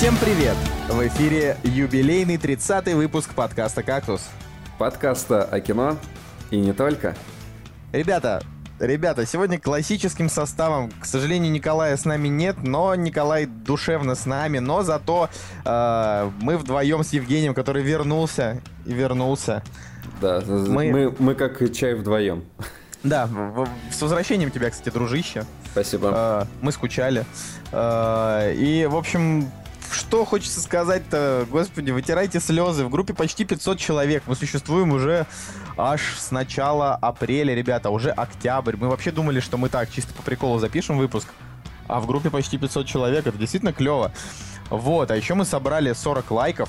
Всем привет! В эфире юбилейный 30-й выпуск подкаста «Кактус». Подкаста о кино и не только. Ребята, ребята, сегодня классическим составом. К сожалению, Николая с нами нет, но Николай душевно с нами. Но зато э, мы вдвоем с Евгением, который вернулся и вернулся. Да, мы, мы, мы как чай вдвоем. Да, с возвращением тебя, кстати, дружище. Спасибо. Э, мы скучали. Э, и, в общем, что хочется сказать-то, господи, вытирайте слезы. В группе почти 500 человек. Мы существуем уже аж с начала апреля, ребята, уже октябрь. Мы вообще думали, что мы так чисто по приколу запишем выпуск. А в группе почти 500 человек, это действительно клево. Вот, а еще мы собрали 40 лайков.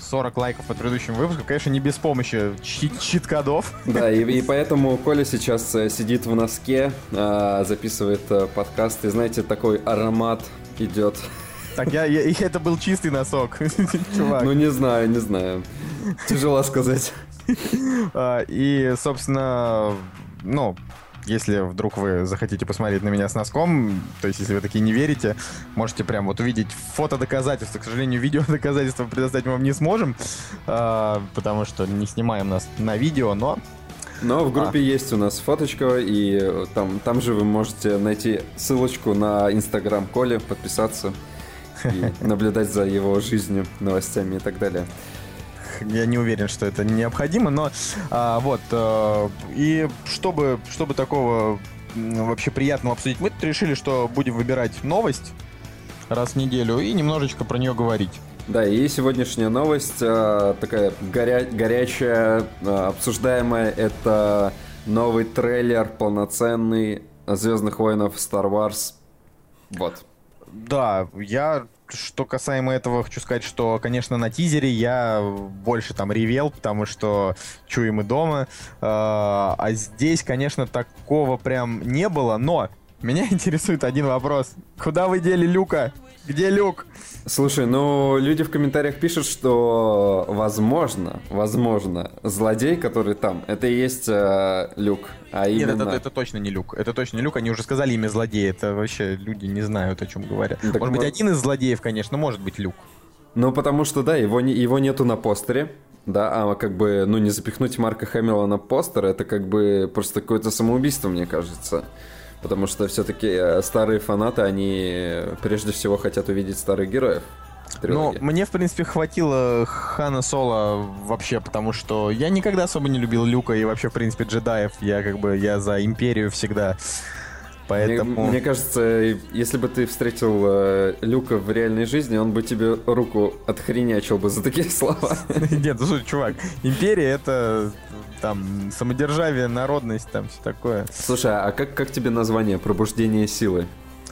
40 лайков под предыдущим выпуском, конечно, не без помощи чит- чит-кодов. Да, и, и поэтому Коля сейчас э, сидит в носке, э, записывает э, подкаст, и знаете, такой аромат идет так, я, я, это был чистый носок, чувак. Ну, не знаю, не знаю. Тяжело сказать. А, и, собственно, ну, если вдруг вы захотите посмотреть на меня с носком, то есть если вы такие не верите, можете прям вот увидеть фото доказательства. К сожалению, видео доказательства предоставить мы вам не сможем, а, потому что не снимаем нас на видео, но но в группе а. есть у нас фоточка, и там, там же вы можете найти ссылочку на инстаграм Коли, подписаться и наблюдать за его жизнью, новостями и так далее. Я не уверен, что это необходимо, но а, вот а, и чтобы чтобы такого вообще приятного обсудить, мы решили, что будем выбирать новость раз в неделю и немножечко про нее говорить. Да, и сегодняшняя новость а, такая горя горячая, а, обсуждаемая, это новый трейлер полноценный Звездных воинов Star Wars. Вот. Да, я что касаемо этого, хочу сказать, что, конечно, на тизере я больше там ревел, потому что чуем и дома. А, а здесь, конечно, такого прям не было, но меня интересует один вопрос. Куда вы дели Люка? Где Люк? Слушай, ну люди в комментариях пишут, что возможно, возможно, злодей, который там, это и есть э, Люк. А Нет, именно... это, это точно не Люк. Это точно не Люк. Они уже сказали имя злодея. Это вообще люди не знают, о чем говорят. Так может быть, один из злодеев, конечно, может быть Люк. Ну, потому что, да, его, не, его нету на постере. Да, а как бы, ну, не запихнуть Марка Хэмилла на постер, это как бы просто какое-то самоубийство, мне кажется потому что все-таки э, старые фанаты, они прежде всего хотят увидеть старых героев. Ну, мне, в принципе, хватило Хана Соло вообще, потому что я никогда особо не любил Люка и вообще, в принципе, джедаев. Я как бы, я за Империю всегда. Поэтому... Мне, мне кажется, если бы ты встретил э, Люка в реальной жизни, он бы тебе руку отхренячил бы за такие слова. Нет, ну слушай, чувак, Империя это там самодержавие, народность, там все такое. Слушай, а как, как тебе название «Пробуждение силы»?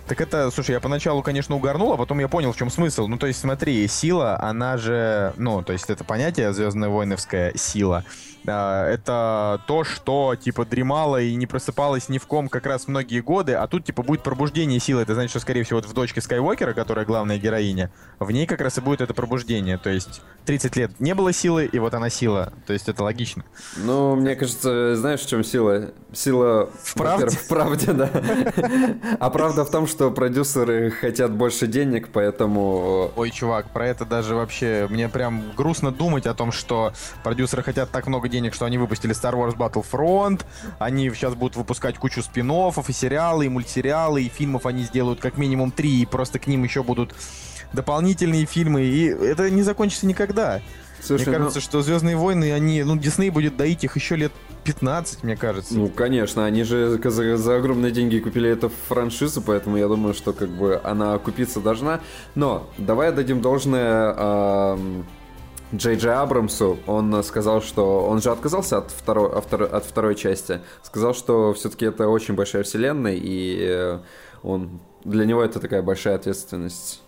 Так это, слушай, я поначалу, конечно, угорнул, а потом я понял, в чем смысл. Ну, то есть, смотри, сила, она же, ну, то есть, это понятие звездная войновская сила. А, это то, что, типа, дремало и не просыпалось ни в ком как раз многие годы, а тут, типа, будет пробуждение силы. Это значит, что, скорее всего, вот в дочке Скайуокера, которая главная героиня, в ней как раз и будет это пробуждение. То есть 30 лет не было силы, и вот она сила. То есть это логично. Ну, мне кажется, знаешь, в чем сила? Сила... В правде? В правде, да. А правда в том, что продюсеры хотят больше денег, поэтому... Ой, чувак, про это даже вообще... Мне прям грустно думать о том, что продюсеры хотят так много денег, что они выпустили Star Wars Battlefront, они сейчас будут выпускать кучу спин и сериалы, и мультсериалы, и фильмов они сделают как минимум три, и просто к ним еще будут дополнительные фильмы, и это не закончится никогда. Слушай, мне кажется, ну... что Звездные войны, они, ну, Дисней будет доить их еще лет 15, мне кажется. Ну, конечно, они же за, за огромные деньги купили эту франшизу, поэтому я думаю, что как бы она купиться должна. Но давай дадим должное э, Джей Джей Абрамсу. Он сказал, что он же отказался от второй, от второй части. Сказал, что все-таки это очень большая вселенная, и э, он для него это такая большая ответственность.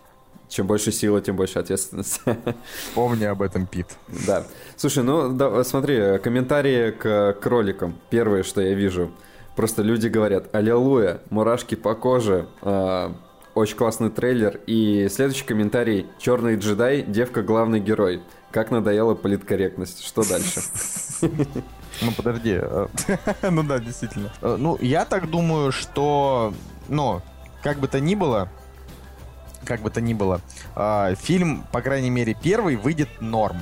Чем больше силы, тем больше ответственность. Помни об этом, Пит. Да. Слушай, ну да, смотри, комментарии к кроликам. Первое, что я вижу. Просто люди говорят, аллилуйя, мурашки по коже, э, очень классный трейлер. И следующий комментарий, черный джедай, девка главный герой. Как надоела политкорректность. Что дальше? Ну подожди. Ну да, действительно. Ну, я так думаю, что, ну, как бы то ни было, как бы то ни было, э, фильм, по крайней мере, первый выйдет норм.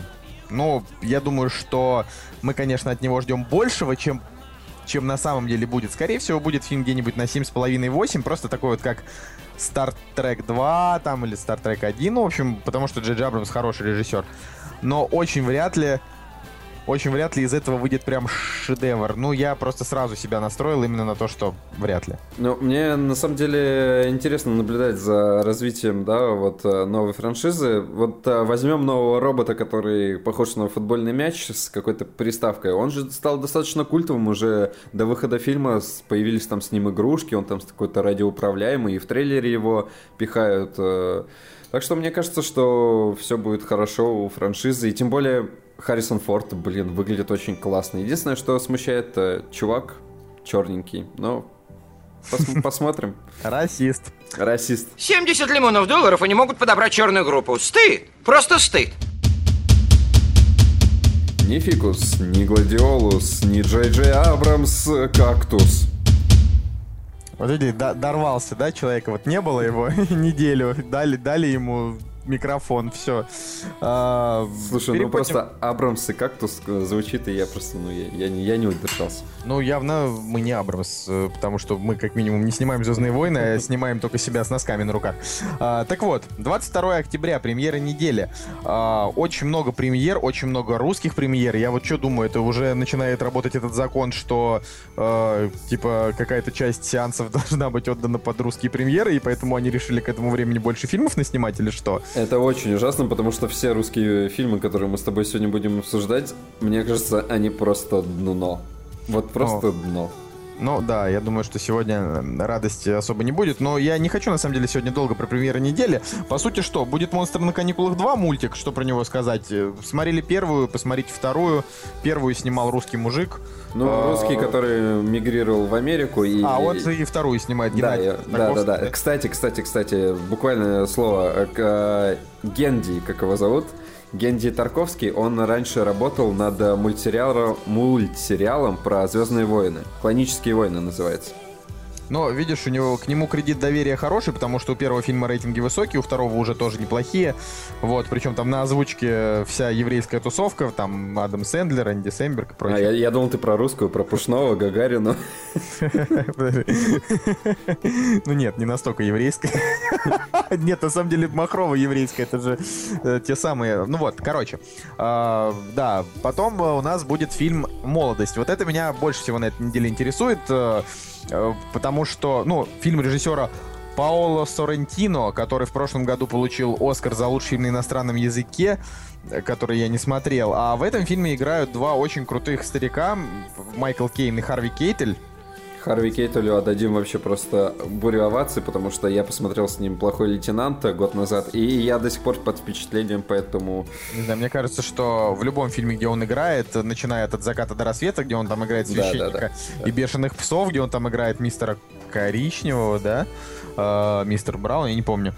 Ну, я думаю, что мы, конечно, от него ждем большего, чем чем на самом деле будет. Скорее всего, будет фильм где-нибудь на 7,5-8, просто такой вот как Star Trek 2 там или Star Trek 1, в общем, потому что Джей Абрамс хороший режиссер. Но очень вряд ли очень вряд ли из этого выйдет прям шедевр. Ну, я просто сразу себя настроил именно на то, что вряд ли. Ну, мне на самом деле интересно наблюдать за развитием, да, вот э, новой франшизы. Вот э, возьмем нового робота, который похож на футбольный мяч с какой-то приставкой. Он же стал достаточно культовым уже до выхода фильма. Появились там с ним игрушки, он там какой-то радиоуправляемый, и в трейлере его пихают. Э. Так что мне кажется, что все будет хорошо у франшизы. И тем более Харрисон Форд, блин, выглядит очень классно. Единственное, что смущает, э, чувак черненький, но пос- посмотрим. Расист. Расист. 70 лимонов долларов и не могут подобрать черную группу. Стыд! Просто стыд! Ни Фикус, ни Гладиолус, ни Джей Джей Абрамс, Кактус. Вот видите, дорвался, да, человека? Вот не было его неделю, дали, дали ему микрофон, все. А, Слушай, переходим... ну просто Абрамс и кактус звучит, и я просто, ну, я, я, не, я не удержался. Ну, явно мы не Абрамс, э, потому что мы, как минимум, не снимаем «Звездные войны», а снимаем только себя с носками на руках. А, так вот, 22 октября, премьера недели. А, очень много премьер, очень много русских премьер. Я вот что думаю, это уже начинает работать этот закон, что, а, типа, какая-то часть сеансов должна быть отдана под русские премьеры, и поэтому они решили к этому времени больше фильмов наснимать или что? Это очень ужасно, потому что все русские фильмы, которые мы с тобой сегодня будем обсуждать, мне кажется, они просто дно. Вот просто О. дно. Ну да, я думаю, что сегодня радости особо не будет. Но я не хочу, на самом деле, сегодня долго про премьеры недели. По сути, что? Будет «Монстр на каникулах 2» мультик, что про него сказать? Смотрели первую, посмотрите вторую. Первую снимал русский мужик. Ну, а, русский, который мигрировал в Америку и... А, вот и вторую снимает Геннадий. Да, да, да, да. Кстати, кстати, кстати, буквально слово. Э, Генди, как его зовут, Генди Тарковский, он раньше работал над мультсериалом, мультсериалом про Звездные войны. Клонические войны называется. Но, видишь, у него к нему кредит доверия хороший, потому что у первого фильма рейтинги высокие, у второго уже тоже неплохие. Вот, причем там на озвучке вся еврейская тусовка, там Адам Сэндлер, Энди Сэмберг и прочее. А, я, я думал, ты про русскую, про Пушного, Гагарину. Ну нет, не настолько еврейская. Нет, на самом деле Махрова еврейская, это же э, те самые. Ну вот, короче. А, да, потом у нас будет фильм «Молодость». Вот это меня больше всего на этой неделе интересует. Э, потому что, ну, фильм режиссера Паоло Соррентино, который в прошлом году получил Оскар за лучший фильм на иностранном языке, э, который я не смотрел. А в этом фильме играют два очень крутых старика, Майкл Кейн и Харви Кейтель. Харви Кейтелю отдадим вообще просто бурю оваций, потому что я посмотрел с ним «Плохой лейтенант» год назад, и я до сих пор под впечатлением, поэтому... Да, мне кажется, что в любом фильме, где он играет, начиная от «Заката до рассвета», где он там играет священника, да, да, да. и «Бешеных псов», где он там играет мистера Коричневого, да, э, мистер Браун, я не помню.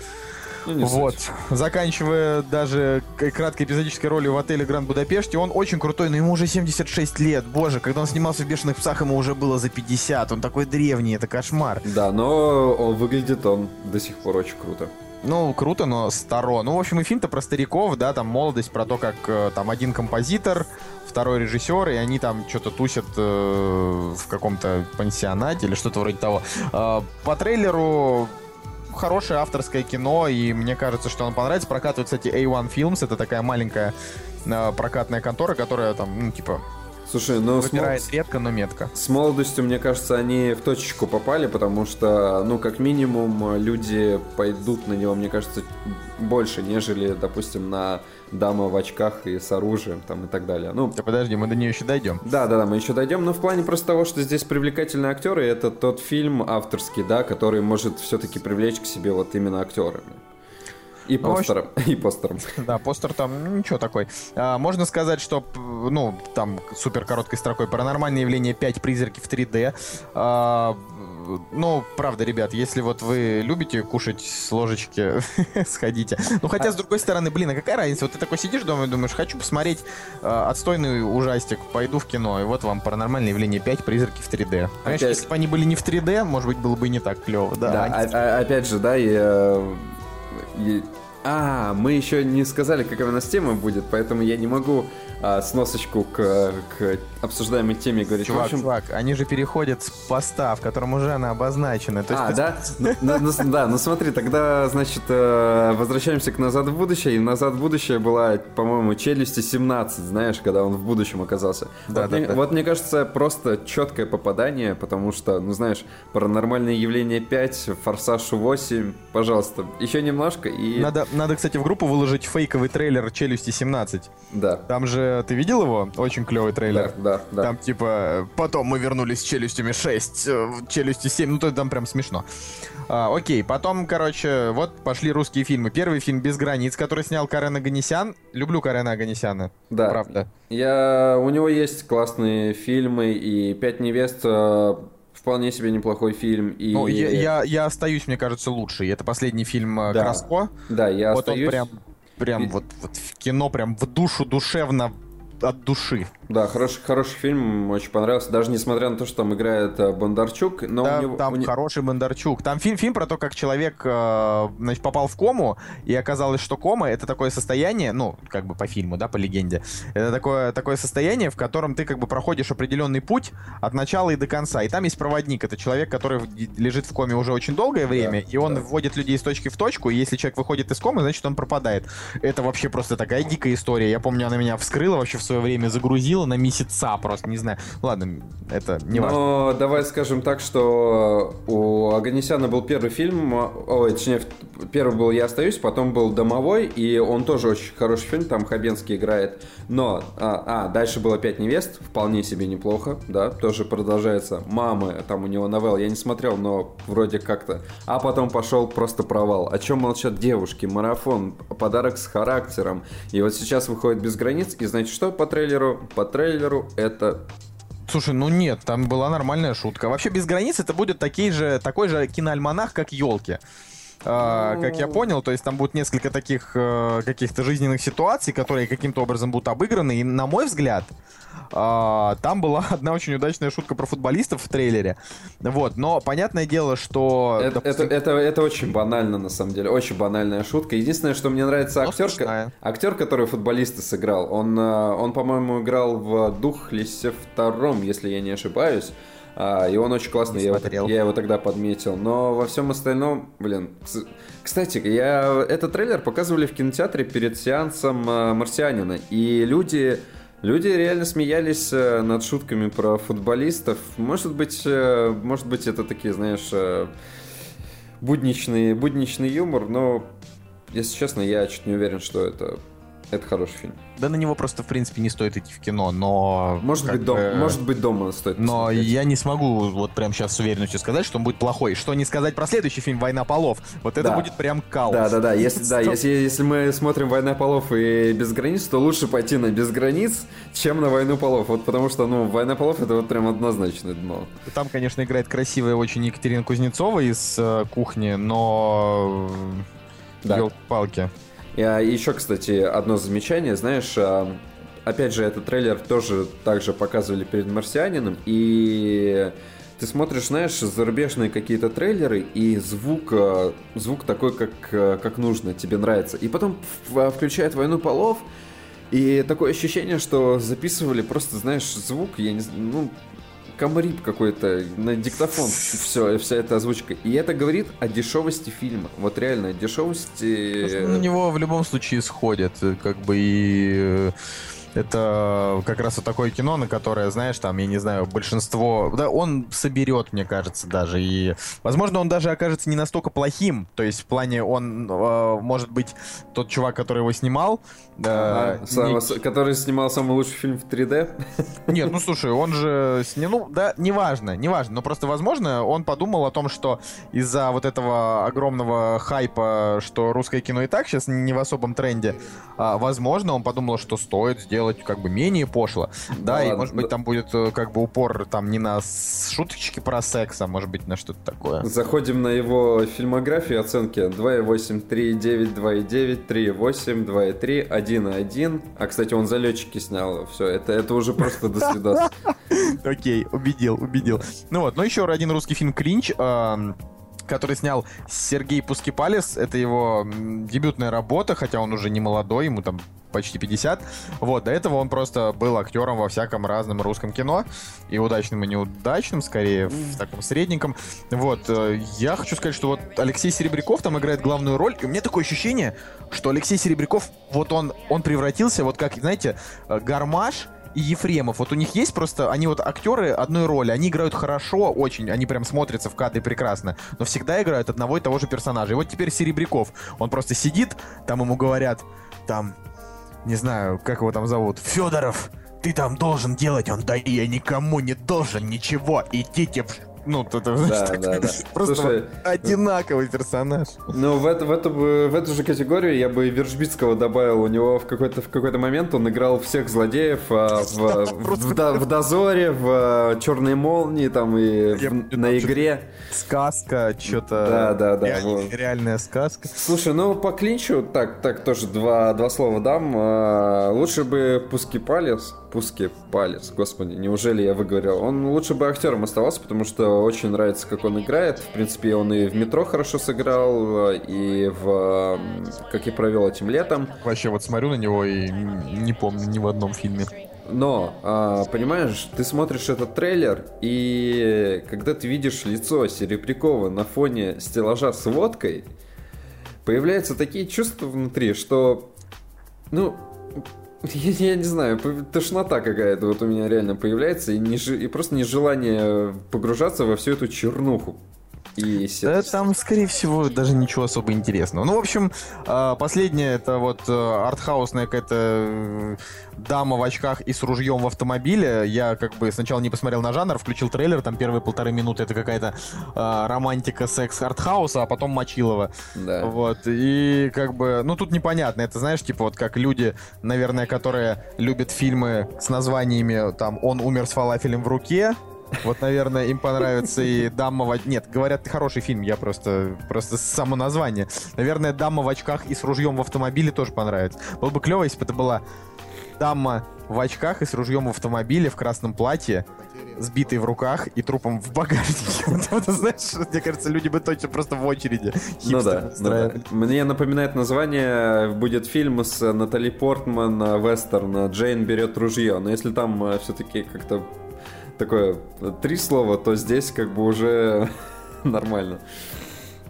Ну, вот. Суть. Заканчивая даже краткой эпизодической ролью в отеле Гранд Будапеште, он очень крутой, но ему уже 76 лет. Боже, когда он снимался в «Бешеных псах», ему уже было за 50. Он такой древний, это кошмар. Да, но он выглядит он до сих пор очень круто. Ну, круто, но старо. Ну, в общем, и фильм-то про стариков, да, там молодость, про то, как э, там один композитор, второй режиссер, и они там что-то тусят э, в каком-то пансионате или что-то вроде того. Э, по трейлеру хорошее авторское кино, и мне кажется, что оно понравится. Прокатывает, кстати, A1 Films, это такая маленькая э, прокатная контора, которая там, ну, типа, Слушай, ну... Выбирает с... редко, но метко. С молодостью, мне кажется, они в точечку попали, потому что, ну, как минимум, люди пойдут на него, мне кажется, больше, нежели, допустим, на дама в очках и с оружием там и так далее. Ну, да подожди, мы до нее еще дойдем. Да, да, да, мы еще дойдем, но в плане просто того, что здесь привлекательные актеры, это тот фильм авторский, да, который может все-таки привлечь к себе вот именно актерами. И ну, постером. Ну, и постером. Да, постер там ничего такой. А, можно сказать, что, ну, там супер короткой строкой паранормальное явление 5 призраки в 3D. А, ну, правда, ребят, если вот вы любите кушать с ложечки, сходите. Ну, хотя, с другой стороны, блин, а какая разница? Вот ты такой сидишь дома и думаешь, хочу посмотреть э, отстойный ужастик, пойду в кино, и вот вам паранормальное явление 5, призраки в 3D. Понимаешь, если бы они были не в 3D, может быть, было бы не так клево, да? Да, а, а, опять же, да, и, э, и- А, мы еще не сказали, какая у нас тема будет, поэтому я не могу а, сносочку к, к обсуждаемой теме говорить. В Чувак, общем, чувак, они же переходят с поста, в котором уже она обозначена. То есть А, ты- да? Ну, ну, ну, да, ну смотри, тогда, значит, э, возвращаемся к «Назад в будущее». И «Назад в будущее» была, по-моему, «Челюсти 17», знаешь, когда он в будущем оказался. Да, вот, да, мне, да. вот мне кажется, просто четкое попадание, потому что, ну знаешь, «Паранормальное явление 5», «Форсаж 8», пожалуйста, еще немножко и... Надо, надо, кстати, в группу выложить фейковый трейлер «Челюсти 17». Да, Там же, ты видел его? Очень клевый да, трейлер. да, да. Там типа, потом мы вернулись с челюстями 6, э, челюсти 7, ну то там прям смешно. А, окей, потом, короче, вот пошли русские фильмы. Первый фильм «Без границ», который снял Карен Аганесян. Люблю Карена Аганесяна, Да. правда. Я... У него есть классные фильмы, и «Пять невест» э, вполне себе неплохой фильм. И... Ну, я, я, я остаюсь, мне кажется, лучший. Это последний фильм э, Да. Краско. Да, я вот остаюсь... он прям, прям вот, вот в кино, прям в душу, душевно, от души. Да, хороший, хороший фильм, очень понравился. Даже несмотря на то, что там играет э, Бондарчук, но Да, у него... там у не- хороший Бондарчук. Там фильм, фильм про то, как человек э, значит, попал в кому, и оказалось, что кома это такое состояние, ну, как бы по фильму, да, по легенде. Это такое, такое состояние, в котором ты как бы проходишь определенный путь от начала и до конца. И там есть проводник. Это человек, который лежит в коме уже очень долгое время, и он да. вводит людей из точки в точку, и если человек выходит из комы, значит, он пропадает. Это вообще просто такая дикая история. Я помню, она меня вскрыла вообще в свое время, загрузила на месяца просто, не знаю. Ладно, это не важно. Но давай скажем так, что у Аганесяна был первый фильм, ой, точнее, первый был «Я остаюсь», потом был «Домовой», и он тоже очень хороший фильм, там Хабенский играет. Но, а, а, дальше было «Пять невест», вполне себе неплохо, да, тоже продолжается. «Мамы», там у него новелла, я не смотрел, но вроде как-то. А потом пошел просто провал. О чем молчат девушки, марафон, подарок с характером. И вот сейчас выходит «Без границ», и знаете что по трейлеру? По трейлеру это Слушай, ну нет, там была нормальная шутка. Вообще без границ это будет такие же, такой же киноальманах, как елки. Ну. как я понял, то есть там будет несколько таких э, каких-то жизненных ситуаций, которые каким-то образом будут обыграны. И на мой взгляд, а, там была одна очень удачная шутка про футболистов в трейлере. Вот, но понятное дело, что. Это, допустим, это, это, это очень банально, на самом деле. Очень банальная шутка. Единственное, что мне нравится актер, смешная. актер, который футболиста сыграл. Он, э, он по-моему, играл в Духлисе втором, если я не ошибаюсь. А, И он очень классный, я его, я его тогда подметил. Но во всем остальном, блин. Кстати, я этот трейлер показывали в кинотеатре перед сеансом э, Марсианина. И люди, люди реально смеялись э, над шутками про футболистов. Может быть, э, может быть, это такие, знаешь, э, будничный, будничный юмор, но, если честно, я чуть не уверен, что это, это хороший фильм. Да на него просто, в принципе, не стоит идти в кино, но... Может быть, дом, бы, может быть, дома стоит Но посмотреть. я не смогу вот прям сейчас с уверенностью сказать, что он будет плохой. Что не сказать про следующий фильм «Война полов». Вот это Да. будет прям кал. Да, да, да. Если, да, если, если мы смотрим «Война полов» и «Без границ», то лучше пойти на «Без границ», чем на «Войну полов». Вот потому что, ну, «Война полов» — это вот прям однозначное дно. Там, конечно, играет красивая очень Екатерина Кузнецова из э, кухни, но... Да. Ёлки-палки. И, а, еще, кстати, одно замечание, знаешь, а, опять же, этот трейлер тоже также показывали перед «Марсианином», и ты смотришь, знаешь, зарубежные какие-то трейлеры, и звук, а, звук такой, как, как нужно, тебе нравится. И потом включает «Войну полов», и такое ощущение, что записывали просто, знаешь, звук, я не ну, комарип какой-то на диктофон, все, вся эта озвучка. И это говорит о дешевости фильма. Вот реально, о дешевости... На него в любом случае сходят, э, как бы и... Это как раз вот такое кино, на которое, знаешь, там, я не знаю, большинство... Да, он соберет, мне кажется, даже. И, возможно, он даже окажется не настолько плохим. То есть, в плане, он, э, может быть, тот чувак, который его снимал... э, сам- не- который снимал самый лучший фильм в 3D. Нет, ну слушай, он же сня- ну да, неважно, неважно, но просто возможно он подумал о том, что из-за вот этого огромного хайпа, что русское кино и так сейчас не в особом тренде, а, возможно он подумал, что стоит сделать как бы менее пошло, да, и ладно, может быть да. там будет э, как бы упор там не на шуточки про секс, а может быть на что-то такое. Заходим на его фильмографию, оценки 2,8, 3,9, 2,9, 3,8, 2,3, 1,1. А, кстати, он залетчики снял. Все, это, это уже просто до свидос. Окей, убедил, убедил. Ну вот, но еще один русский фильм «Клинч». Который снял Сергей Пускипалис. Это его дебютная работа, хотя он уже не молодой, ему там почти 50. Вот, до этого он просто был актером во всяком разном русском кино. И удачным, и неудачным, скорее, в таком средненьком. Вот, э, я хочу сказать, что вот Алексей Серебряков там играет главную роль, и у меня такое ощущение, что Алексей Серебряков, вот он, он превратился, вот как, знаете, э, Гармаш и Ефремов. Вот у них есть просто, они вот актеры одной роли, они играют хорошо очень, они прям смотрятся в кадре прекрасно, но всегда играют одного и того же персонажа. И вот теперь Серебряков, он просто сидит, там ему говорят, там, не знаю, как его там зовут, Федоров, ты там должен делать, он, да я никому не должен ничего, идите в... Ну, это, знаешь, так- да, да. просто Слушай, вот одинаковый персонаж. Ну, в, эту, в, бы- в эту же категорию я бы Вержбицкого добавил. У него в какой-то, в какой-то момент он играл всех злодеев а, в, в, в до- в Дозоре, в Черной Молнии там и в- Я- на игре. Сказка, что-то... Да, да, да, вот. Реальная сказка. Слушай, ну по клинчу, так, так тоже два, два слова дам. А, лучше бы Пуски Пуски Палец, господи, неужели я выговорил? Он лучше бы актером оставался, потому что очень нравится, как он играет. В принципе, он и в метро хорошо сыграл, и в как я провел этим летом. Вообще вот смотрю на него и не помню ни в одном фильме. Но, а, понимаешь, ты смотришь этот трейлер, и когда ты видишь лицо Серебрякова на фоне стеллажа с водкой, появляются такие чувства внутри, что, ну, я, я не знаю, тошнота какая-то вот у меня реально появляется, и, не, и просто нежелание погружаться во всю эту чернуху. И Да там, скорее всего, даже ничего особо интересного. Ну, в общем, а, последнее это вот э, артхаусная какая-то э, дама в очках и с ружьем в автомобиле. Я как бы сначала не посмотрел на жанр, включил трейлер, там первые полторы минуты это какая-то а, романтика, секс, артхауса, а потом Мочилова. Да. Вот, и как бы, ну тут непонятно, это знаешь, типа вот как люди, наверное, которые любят фильмы с названиями, там, «Он умер с фалафелем в руке», вот, наверное, им понравится и «Дама в... Нет, говорят, хороший фильм, я просто... Просто само название. Наверное, «Дама в очках и с ружьем в автомобиле» тоже понравится. Было бы клево, если бы это была дама в очках и с ружьем в автомобиле в красном платье, сбитой в руках и трупом в багажнике. Вот знаешь, мне кажется, люди бы точно просто в очереди Ну да, ну да. Мне напоминает название, будет фильм с Натали Портман, э, вестерн, э, Джейн берет ружье. Но если там все-таки как-то такое э, три слова, то здесь как бы уже нормально.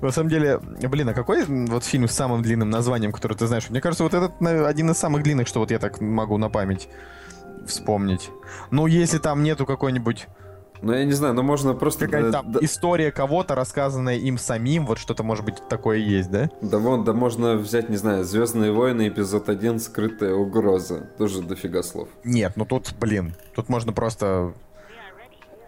На самом деле, блин, а какой вот фильм с самым длинным названием, который ты знаешь? Мне кажется, вот этот один из самых длинных, что вот я так могу на память вспомнить. Ну, если там нету какой-нибудь Ну я не знаю, но можно просто... какая-то да- там да- история кого-то, рассказанная им самим, вот что-то, может быть, такое есть, да? Да вон, да можно взять, не знаю, Звездные войны, эпизод 1, скрытая угроза. Тоже дофига слов. Нет, ну тут, блин, тут можно просто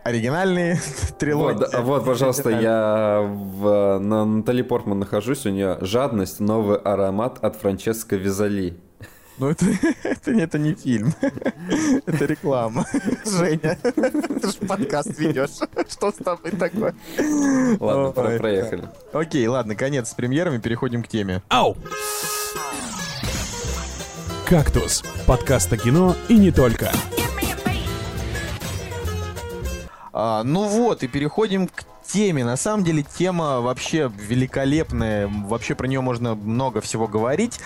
оригинальные Вот, трилогии. да, вот, пожалуйста, я в, на Натали Портман нахожусь, у нее «Жадность. Новый аромат» от Франческо Визали. Ну, это, это, не- это не фильм. Это реклама. Женя, ты же подкаст ведешь. Что с тобой такое? Ладно, Ой, про- проехали. Окей, ладно, конец с премьерами, переходим к теме. Ау! «Кактус» — подкаст о кино и не только. А, ну вот, и переходим к теме. На самом деле тема вообще великолепная. Вообще про нее можно много всего говорить.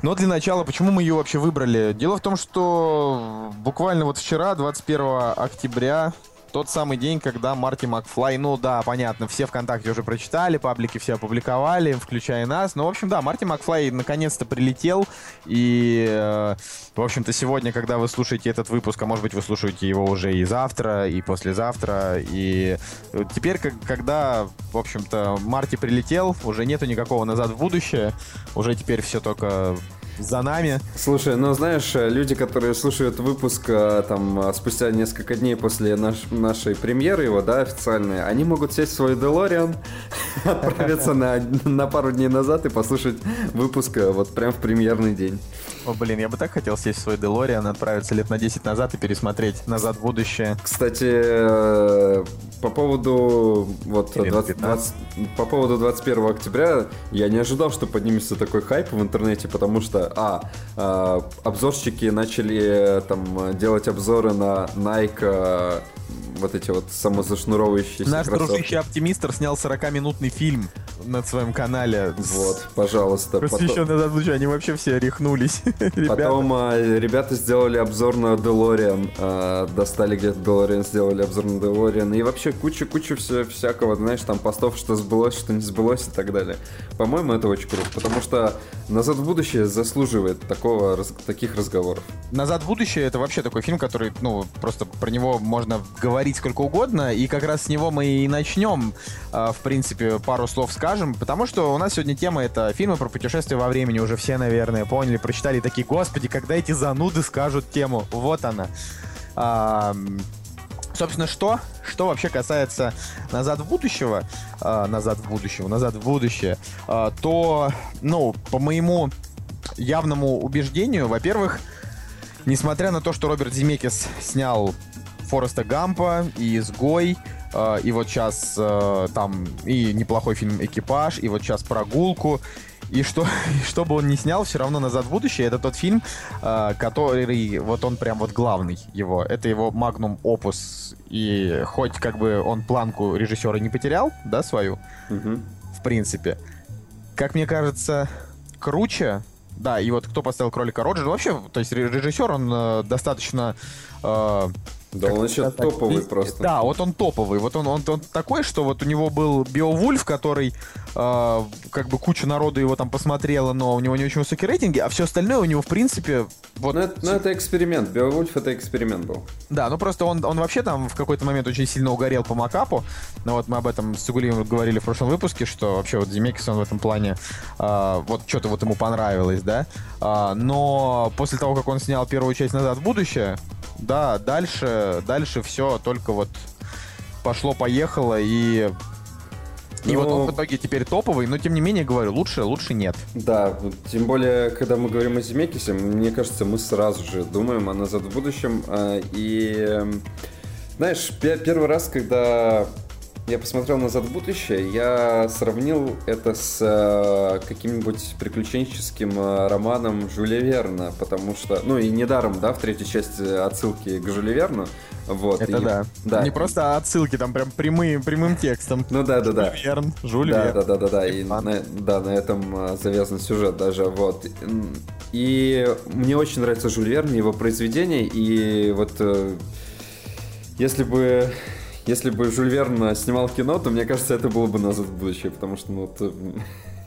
Но для начала, почему мы ее вообще выбрали? Дело в том, что буквально вот вчера, 21 октября, тот самый день, когда Марти Макфлай, ну да, понятно, все ВКонтакте уже прочитали, паблики все опубликовали, включая нас. Ну, в общем, да, Марти Макфлай наконец-то прилетел. И, э, в общем-то, сегодня, когда вы слушаете этот выпуск, а может быть, вы слушаете его уже и завтра, и послезавтра, и э, теперь, как- когда, в общем-то, Марти прилетел, уже нету никакого назад в будущее, уже теперь все только за нами. Слушай, ну знаешь, э, люди, которые слушают выпуск э, там э, спустя несколько дней после наш- нашей премьеры его, да, официальной, они могут сесть в свой Делориан, отправиться на, на пару дней назад и послушать выпуск вот прям в премьерный день. О, блин, я бы так хотел сесть в свой Делориан, отправиться лет на 10 назад и пересмотреть «Назад в будущее». Кстати, э, по поводу вот Или 20, 20 по поводу 21 октября я не ожидал, что поднимется такой хайп в интернете, потому что а, а обзорщики начали э, там делать обзоры на Nike вот эти вот самозашнуровывающиеся Наш кроссовки. дружище Оптимистр снял 40-минутный фильм на своем канале. Вот, пожалуйста. Потом, Посвященный назад. Они вообще все рехнулись. Потом, а, ребята сделали обзор на DeLorean, а, достали где-то DeLorean, сделали обзор на DeLorean, и вообще куча-куча всякого, знаешь, там постов, что сбылось, что не сбылось и так далее. По-моему, это очень круто, потому что «Назад в будущее» заслуживает такого, раз- таких разговоров. Назад в будущее это вообще такой фильм, который, ну, просто про него можно говорить сколько угодно, и как раз с него мы и начнем, а, в принципе, пару слов скажем, потому что у нас сегодня тема это фильмы про путешествия во времени, уже все, наверное, поняли, прочитали и такие, господи, когда эти зануды скажут тему, вот она. А, Собственно, что? Что вообще касается назад в будущего, а, назад в будущего, назад в будущее, а, то, ну, по моему явному убеждению, во-первых, несмотря на то, что Роберт Земекис снял Фореста Гампа и Изгой, э, и вот сейчас э, там и неплохой фильм Экипаж, и вот сейчас Прогулку. И что, и что бы он ни снял, все равно «Назад в будущее» — это тот фильм, э, который, вот он прям вот главный его. Это его магнум опус. И хоть как бы он планку режиссера не потерял, да, свою, Мгм. в принципе. Как мне кажется, круче. Да, и вот кто поставил кролика Роджер, вообще, то есть ре- режиссер, он э, достаточно... э, Да он еще сказать, топовый просто. Да, вот он топовый. Вот он, он, он такой, что вот у него был Биовульф, который э, как бы куча народу его там посмотрела, но у него не очень высокие рейтинги, а все остальное у него, в принципе, вот... Ну, это, ну, это эксперимент. Беовульф это эксперимент был. Да, ну просто он, он вообще там в какой-то момент очень сильно угорел по макапу. Ну вот мы об этом с Угулием говорили в прошлом выпуске, что вообще вот Земекис, он в этом плане, а, вот что-то вот ему понравилось, да. А, но после того, как он снял первую часть «Назад в будущее», да, дальше, дальше все только вот пошло-поехало и... И Ну- вот он в итоге теперь топовый, но тем не менее, говорю, лучше, лучше нет. Да, тем более, когда мы говорим о Земекисе, мне кажется, мы сразу же думаем о «Назад в будущем». а, И, эм, знаешь, пе- первый раз, когда я посмотрел «Назад в будущее», я сравнил это с э, каким-нибудь приключенческим э, романом Жюля Верна, потому что, ну и недаром, да, в третьей части отсылки к Жюлю Верну. Вот, Это и- да. да. Не просто отсылки, там прям прямые, прямым текстом. Ну да, да, да. Жюль Верн, Жюль Да, Верн. да, да, да, да. И на, да, на этом а, завязан сюжет даже. Вот. И мне очень нравится Жюль Верн, его произведения. И вот э, если бы если бы Жюль Верн снимал кино, то мне кажется, это было бы назад в будущее, потому что ну, это,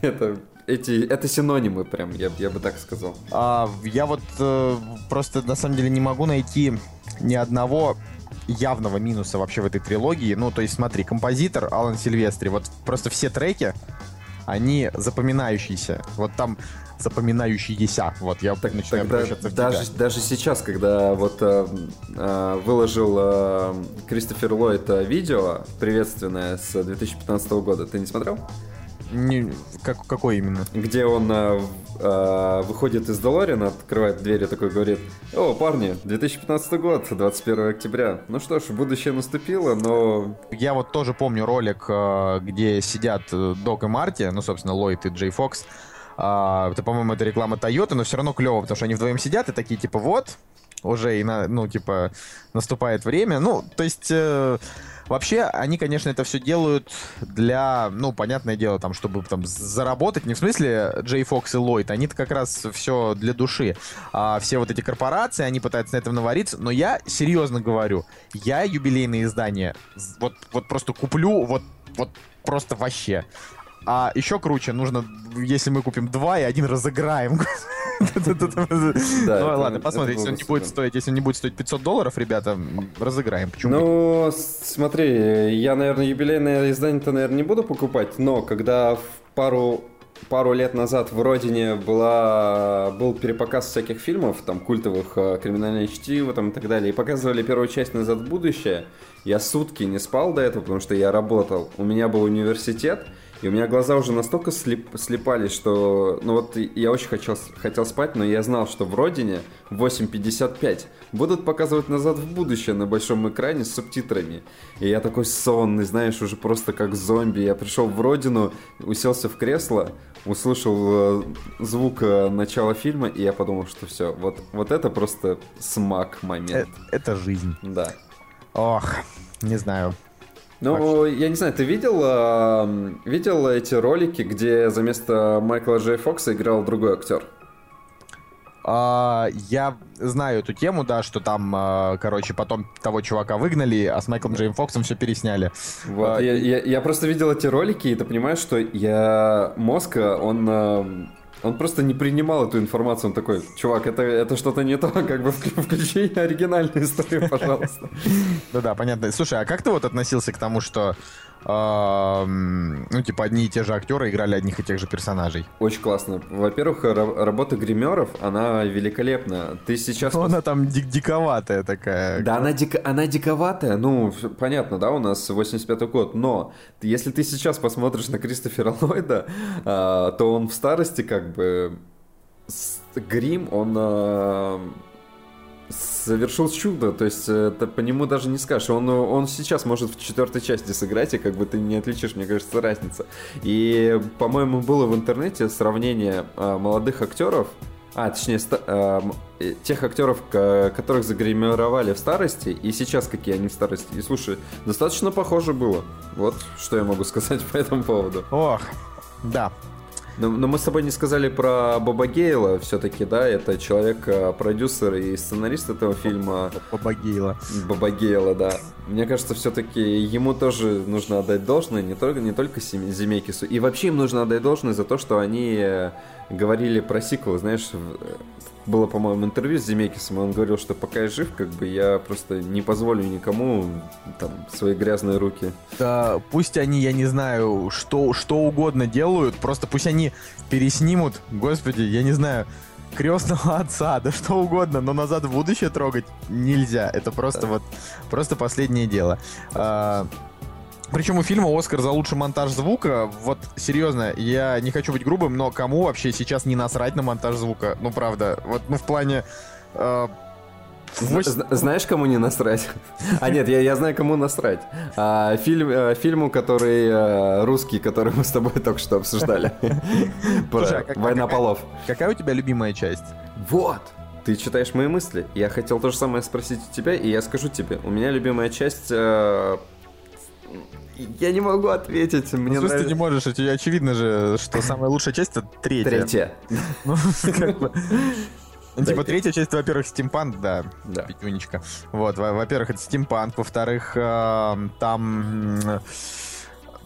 это, эти, это синонимы прям, я, я бы так сказал. А, я вот э, просто на самом деле не могу найти ни одного явного минуса вообще в этой трилогии. Ну, то есть, смотри, композитор Алан Сильвестри, вот просто все треки, они запоминающиеся. Вот там запоминающиеся. Вот я Так, начинаю тогда превращаться в даже, тебя. даже сейчас, когда вот э, э, выложил э, Кристофер Ллойд э, видео приветственное с 2015 года, ты не смотрел? Не- как, какой именно? Где он э, э, выходит из Долорина, открывает дверь и такой говорит, о, парни, 2015 год, 21 октября. Ну что ж, будущее наступило, но Я вот тоже помню ролик, э, где сидят Док и Марти, ну, собственно, Ллойд и Джей Фокс. А, Это, по-моему, это реклама Тойоты, но все равно клево, потому что они вдвоем сидят и такие, типа, вот, уже, и на, ну, типа, наступает время. Ну, то есть, э, вообще, они, конечно, это все делают для, ну, понятное дело, там, чтобы там заработать, не в смысле Джей Фокс и Ллойд, они-то как раз все для души. А все вот эти корпорации, они пытаются на этом навариться, но я серьезно говорю, я юбилейные издания вот, вот просто куплю, вот, вот просто вообще. А еще круче, нужно, если мы купим два и один разыграем. Ну ладно, посмотрим, если он не будет стоить, если не будет стоить 500 долларов, ребята, разыграем. Почему? Ну, смотри, я, наверное, юбилейное издание-то, наверное, не буду покупать, но когда в пару пару лет назад в Родине была, был перепоказ всяких фильмов, там, культовых, э, «Криминальное чтиво», там, и так далее, и показывали первую часть «Назад в будущее», я сутки не спал до этого, потому что я работал, у меня был университет, И у меня глаза уже настолько слеп, слепались, что... Ну вот я очень хотел, хотел спать, но я знал, что в Родине 8.55 будут показывать «Назад в будущее» на большом экране с субтитрами. И я такой сонный, знаешь, уже просто как зомби. Я пришел в Родину, уселся в кресло, услышал э, звук э, начала фильма, и я подумал, что все, вот, вот это просто смак момент. Это, это жизнь. Да. Ох, не знаю. Ну, я не знаю, ты видел, э, видел эти ролики, где за место Майкла Джей Фокса играл другой актер? А, я знаю эту тему, да, что там, а, короче, потом того чувака выгнали, а с Майклом Джейм Фоксом все пересняли. Вот, А, я, я- я просто видел эти ролики, и ты понимаешь, что я мозг, он, он просто не принимал эту информацию. Он такой, чувак, это, это что-то не то, как бы вк- включи оригинальную историю, пожалуйста. Ну да, понятно. Слушай, а как ты вот относился к тому, что, ну, типа, одни и те же актеры играли одних и тех же персонажей? Очень классно. Во-первых, ра- работа гримеров, она великолепна. Ты сейчас... Ну, она там дик- диковатая такая. Да, она, дико, она диковатая, ну, понятно, да, у нас 85-й год, но если ты сейчас посмотришь на Кристофера Ллойда, а, то он в старости как бы... грим, он а, совершил чудо, то есть это по нему даже не скажешь. Он, он сейчас может в четвертой части сыграть, и как бы ты не отличишь, мне кажется, разница. И, по-моему, было в интернете сравнение а, молодых актеров, а, точнее, м- э, тех актеров, ко- которых загримировали в старости, и сейчас какие они в старости. И слушай, достаточно похоже было. Вот что я могу сказать по этому поводу. Ох, да. Но, но мы с тобой не сказали про Боба Гейла все-таки, да, это человек, а, продюсер и сценарист этого фильма. Побогейла. Боба Гейла, да. Мне кажется, все-таки ему тоже нужно отдать должное, не только, не только Земекису. И вообще им нужно отдать должное за то, что они э, говорили про сиквел. Знаешь, э, было, по-моему, интервью с Земекисом, и он говорил, что пока я жив, как бы я просто не позволю никому там свои грязные руки. Да, пусть они, я не знаю, что, что угодно делают, просто пусть они переснимут, господи, я не знаю, крестного отца, да что угодно, но назад в будущее трогать нельзя. Это просто вот, просто последнее дело. А, причем у фильма Оскар за лучший монтаж звука. Вот серьезно, я не хочу быть грубым, но кому вообще сейчас не насрать на монтаж звука? Ну правда, вот, ну в плане. а, Зна- Знаешь, кому не насрать? А нет, я, я знаю, кому насрать. А, фильм, э, фильму, который э, русский, который мы с тобой только что обсуждали. Про Слушай, а как- Война а какая- полов. Какая у тебя любимая часть? Вот! Ты читаешь мои мысли. Я хотел то же самое спросить у тебя, и я скажу тебе. У меня любимая часть... э, Я не могу ответить. Ну, Мне в смысле, ты нравится- не можешь, это очевидно же, что самая лучшая часть это третья. Третья. Ну, как бы. Ну, типа, третья часть, во-первых, стимпанк, да, Да. пятюнечка. Вот, во- во-первых, это стимпанк, во-вторых, эм, там...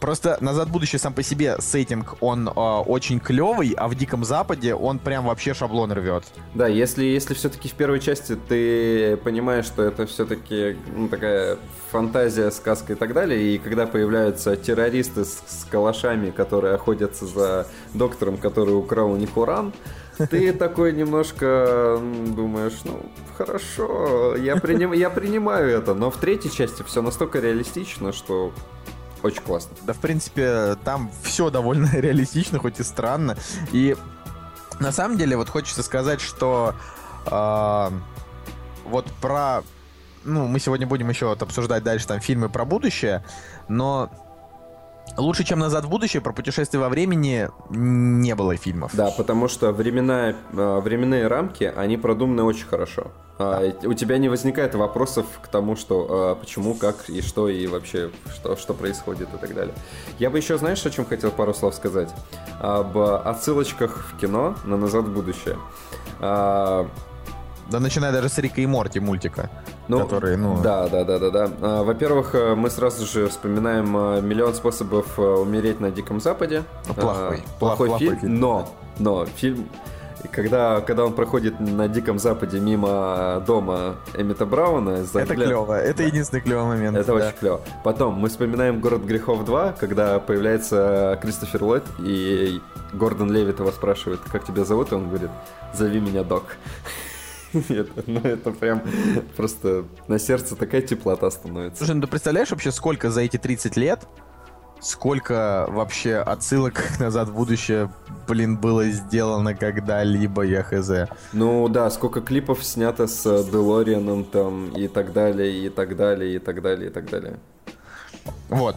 Просто «Назад в будущее» сам по себе сеттинг, он э, очень клевый, а в «Диком Западе» он прям вообще шаблон рвет. Да, если, если все-таки в первой части ты понимаешь, что это все-таки ну, такая фантазия, сказка и так далее, и когда появляются террористы с, с калашами, которые охотятся за доктором, который украл у них уран, ты такой немножко думаешь, ну, хорошо, я, приним, я принимаю это, но в третьей части все настолько реалистично, что очень классно. Да, в принципе, там все довольно реалистично, хоть и странно. И на самом деле, вот хочется сказать, что а, вот про... Ну, мы сегодня будем еще вот обсуждать дальше там фильмы про будущее, но лучше, чем «Назад в будущее», про путешествие во времени не было фильмов. Да, потому что времена, э, временные рамки, они продуманы очень хорошо. А, и У тебя не возникает вопросов к тому, что э, почему, как и что, и вообще, что, что происходит и так далее. Я бы еще, знаешь, о чем хотел пару слов сказать? Об отсылочках в кино на «Назад в будущее». А, Да, начиная даже с Рика и Морти мультика, Ну, который, ну... Да, да, да, да, да. А, Во-первых, э, мы сразу же вспоминаем э, миллион способов э, умереть на Диком Западе. Ну, плохой. А, Плохой Плохой фильм, фильм. но, но фильм, когда, когда он проходит на Диком Западе мимо дома Эмита Брауна, за Это взгляд- клево, это единственный клевый момент. Это да. очень клево. Потом мы вспоминаем «Город грехов 2», когда появляется Кристофер Ллойд, и Гордон Левит его спрашивает, как тебя зовут, и он говорит, зови меня Док. Это, ну, это прям просто на сердце такая теплота становится. Слушай, ну ты представляешь вообще, сколько за эти 30 лет сколько вообще отсылок назад в будущее, блин, было сделано когда-либо, я хз. Ну да, сколько клипов снято с Делорианом там и так далее, и так далее, и так далее, и так далее. Вот.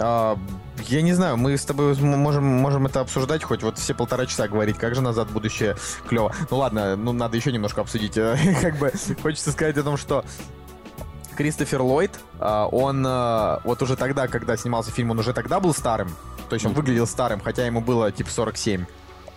А, я не знаю, мы с тобой можем, можем это обсуждать хоть вот все полтора часа говорить, как же назад будущее клево. Ну ладно, ну надо еще немножко обсудить. как бы хочется сказать о том, что Кристофер Ллойд, а, он а, вот уже тогда, когда снимался фильм, он уже тогда был старым. То есть он выглядел старым, хотя ему было типа 47,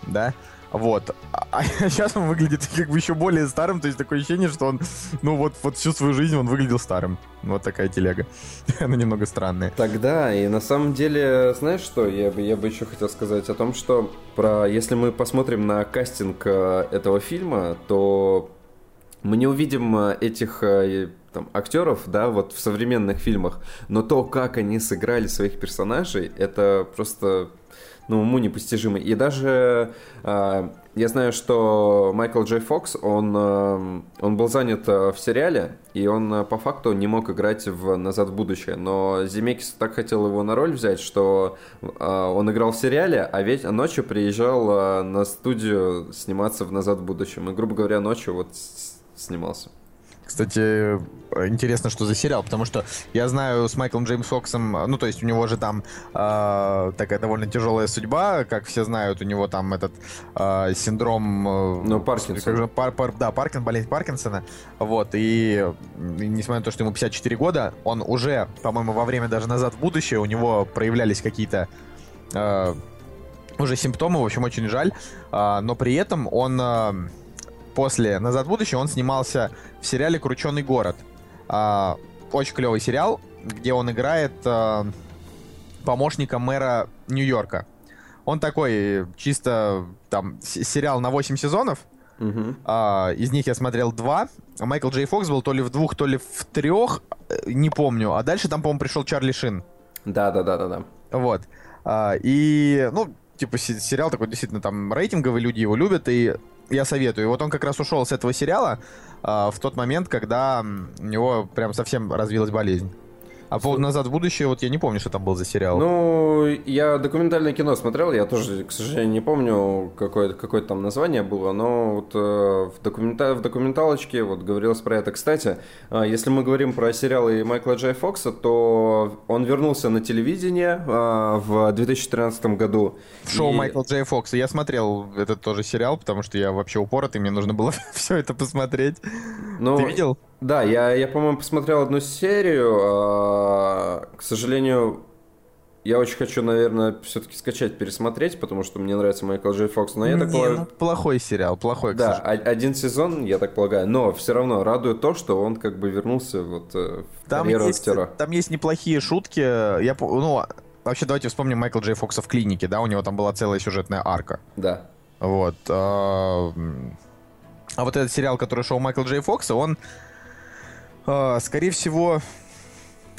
да? Вот. А сейчас он выглядит как бы еще более старым, то есть такое ощущение, что он, ну вот, вот всю свою жизнь он выглядел старым. Вот такая телега. Она немного странная. Тогда, и на самом деле, знаешь что, я бы, я бы еще хотел сказать о том, что про, если мы посмотрим на кастинг э, этого фильма, то мы не увидим э, этих э, там, актеров, да, вот в современных фильмах, но то, как они сыграли своих персонажей, это просто ну, уму непостижимо. И даже э, я знаю, что Майкл Джей Фокс, он, э, он был занят э, в сериале, и он э, по факту не мог играть в «Назад в будущее». Но Земекис так хотел его на роль взять, что э, он играл в сериале, а ведь ночью приезжал э, на студию сниматься в «Назад в будущем». И, грубо говоря, ночью вот снимался. Кстати, интересно, что за сериал, потому что я знаю с Майклом Джеймс Фоксом, ну, то есть у него же там э, такая довольно тяжелая судьба, как все знают, у него там этот э, синдром... Э, ну, Паркинсон. Как же, пар, пар, да, Паркин, болезнь Паркинсона, вот, и, и несмотря на то, что ему 54 года, он уже, по-моему, во время даже «Назад в будущее» у него проявлялись какие-то... Э, уже симптомы, в общем, очень жаль, э, но при этом он... Э, после «Назад в будущее» он снимался в сериале «Крученый город». А, очень клевый сериал, где он играет а, помощника мэра Нью-Йорка. Он такой чисто там сериал на 8 сезонов. Uh-huh. А, из них я смотрел два. Майкл Джей Фокс был то ли в двух, то ли в трех, э, не помню. А дальше там, по-моему, пришел Чарли Шин. Да, да, да, да, да. Вот. А, и, ну, типа сериал такой действительно там рейтинговый, люди его любят, и я советую. Вот он как раз ушел с этого сериала э, в тот момент, когда у него прям совсем развилась болезнь. А по «Назад в будущее» вот я не помню, что там был за сериал. Ну, я документальное кино смотрел, я тоже, к сожалению, не помню, какое, какое там название было, но вот э, в, документа, в документалочке вот говорилось про это. Кстати, э, если мы говорим про сериалы Майкла Джей Фокса, то он вернулся на телевидение э, в 2013 году. В шоу и... Майкла Джей Фокса. Я смотрел этот тоже сериал, потому что я вообще упоротый, мне нужно было все это посмотреть. Ну, Ты видел? Да, я, я по-моему, посмотрел одну серию. А, к сожалению, я очень хочу, наверное, все-таки скачать, пересмотреть, потому что мне нравится Майкл Джей Фокс. Но я так полагаю... ну, плохой сериал, плохой, Да, один сезон, я так полагаю. Но все равно радует то, что он как бы вернулся вот э, в там карьеру есть, актера. Там есть неплохие шутки. Я, ну, вообще давайте вспомним Майкла Джей Фокса в клинике, да, у него там была целая сюжетная арка. Да. Вот. А, а вот этот сериал, который шел Майкл Джей Фокса, он скорее всего,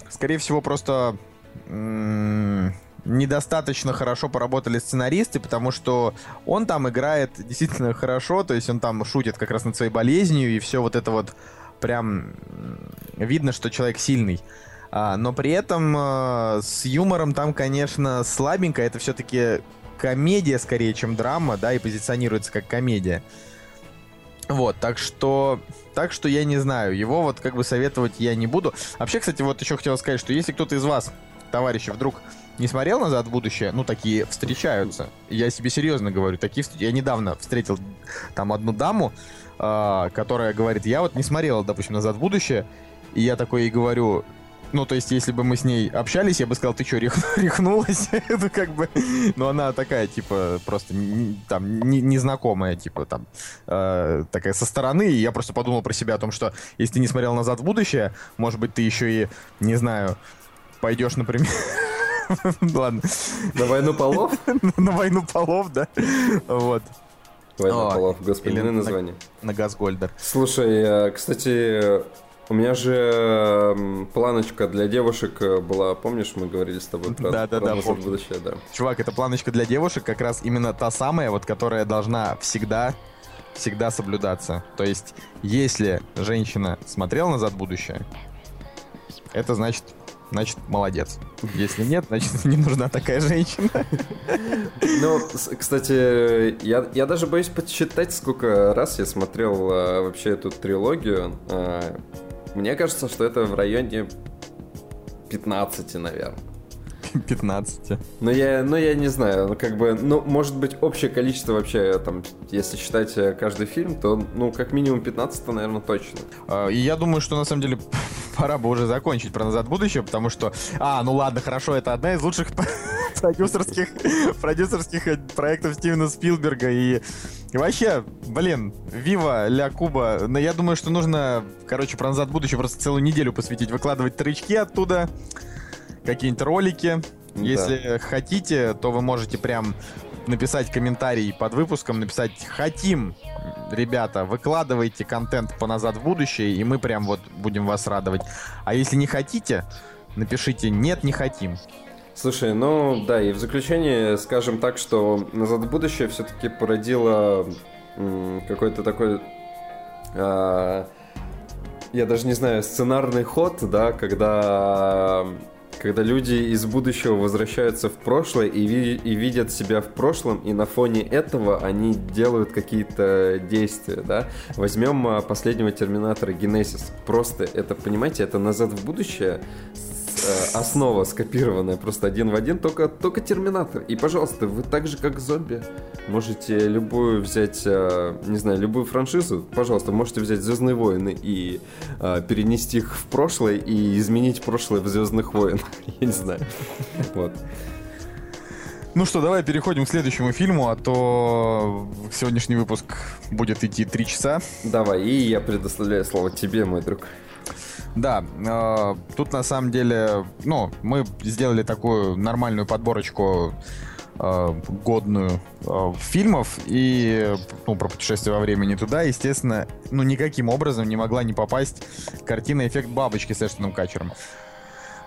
скорее всего, просто недостаточно хорошо поработали сценаристы, потому что он там играет действительно хорошо, то есть он там шутит как раз над своей болезнью, и все вот это вот прям видно, что человек сильный. А, но при этом а, с юмором там, конечно, слабенько. Это все-таки комедия скорее, чем драма, да, и позиционируется как комедия. Вот, так что... Так что я не знаю. Его вот как бы советовать я не буду. Вообще, кстати, вот еще хотел сказать, что если кто-то из вас, товарищи, вдруг не смотрел «Назад в будущее», ну, такие встречаются. Я себе серьезно говорю, такие Я недавно встретил там одну даму, э, которая говорит, я вот не смотрела, допустим, «Назад в будущее», и я такой ей говорю, ну, то есть, если бы мы с ней общались, я бы сказал, ты что, рех... рехнулась? ну, как бы... Ну, она такая, типа, просто не, там, не, незнакомая, типа, там, э, такая со стороны. И я просто подумал про себя о том, что если ты не смотрел «Назад в будущее», может быть, ты еще и, не знаю, пойдешь, например... Ладно. На войну полов? На войну полов, да. Вот. Война полов, господи, название. На Газгольдер. Слушай, э, кстати, у меня же планочка для девушек э, была, помнишь, мы говорили с тобой про, да, да, про да, будущее, да. Чувак, эта планочка для девушек как раз именно та самая, вот которая должна всегда, всегда соблюдаться. То есть, если женщина смотрела назад в будущее, это значит, значит, молодец. Если нет, значит, не нужна такая женщина. Ну, кстати, я, я даже боюсь подсчитать, сколько раз я смотрел а, вообще эту трилогию. А, мне кажется, что это в районе 15, наверное. 15. Ну я, ну, я не знаю, ну, как бы, ну, может быть, общее количество вообще, там, если считать э, каждый фильм, то, ну, как минимум 15, наверное, точно. А, и я думаю, что, на самом деле, пора бы уже закончить про «Назад в будущее», потому что, а, ну ладно, хорошо, это одна из лучших продюсерских, продюсерских э, проектов Стивена Спилберга, и, и вообще, блин, Вива, Ля Куба, но я думаю, что нужно, короче, про «Назад будущее» просто целую неделю посвятить, выкладывать трычки оттуда, какие-нибудь ролики. Да. Если хотите, то вы можете прям написать комментарий под выпуском, написать «Хотим, ребята, выкладывайте контент по «Назад в будущее», и мы прям вот будем вас радовать. А если не хотите, напишите «Нет, не хотим». Слушай, ну да, и в заключение скажем так, что «Назад в будущее» все-таки породило какой-то такой... А, я даже не знаю, сценарный ход, да, когда когда люди из будущего возвращаются в прошлое и, ви- и видят себя в прошлом, и на фоне этого они делают какие-то действия, да. Возьмем а, последнего Терминатора Генесис. Просто это, понимаете, это назад в будущее э, основа скопированная просто один в один, только, только Терминатор. И, пожалуйста, вы так же, как зомби, можете любую взять, э, не знаю, любую франшизу, пожалуйста, можете взять Звездные войны и э, перенести их в прошлое и изменить прошлое в Звездных войнах. Я не знаю. Вот. Ну что, давай переходим к следующему фильму, а то сегодняшний выпуск будет идти три часа. Давай, и я предоставляю слово тебе, мой друг. Да, э, тут на самом деле, ну, мы сделали такую нормальную подборочку э, годную э, фильмов и ну, про путешествие во времени туда, естественно, ну никаким образом не могла не попасть картина «Эффект бабочки» с Эштоном Качером.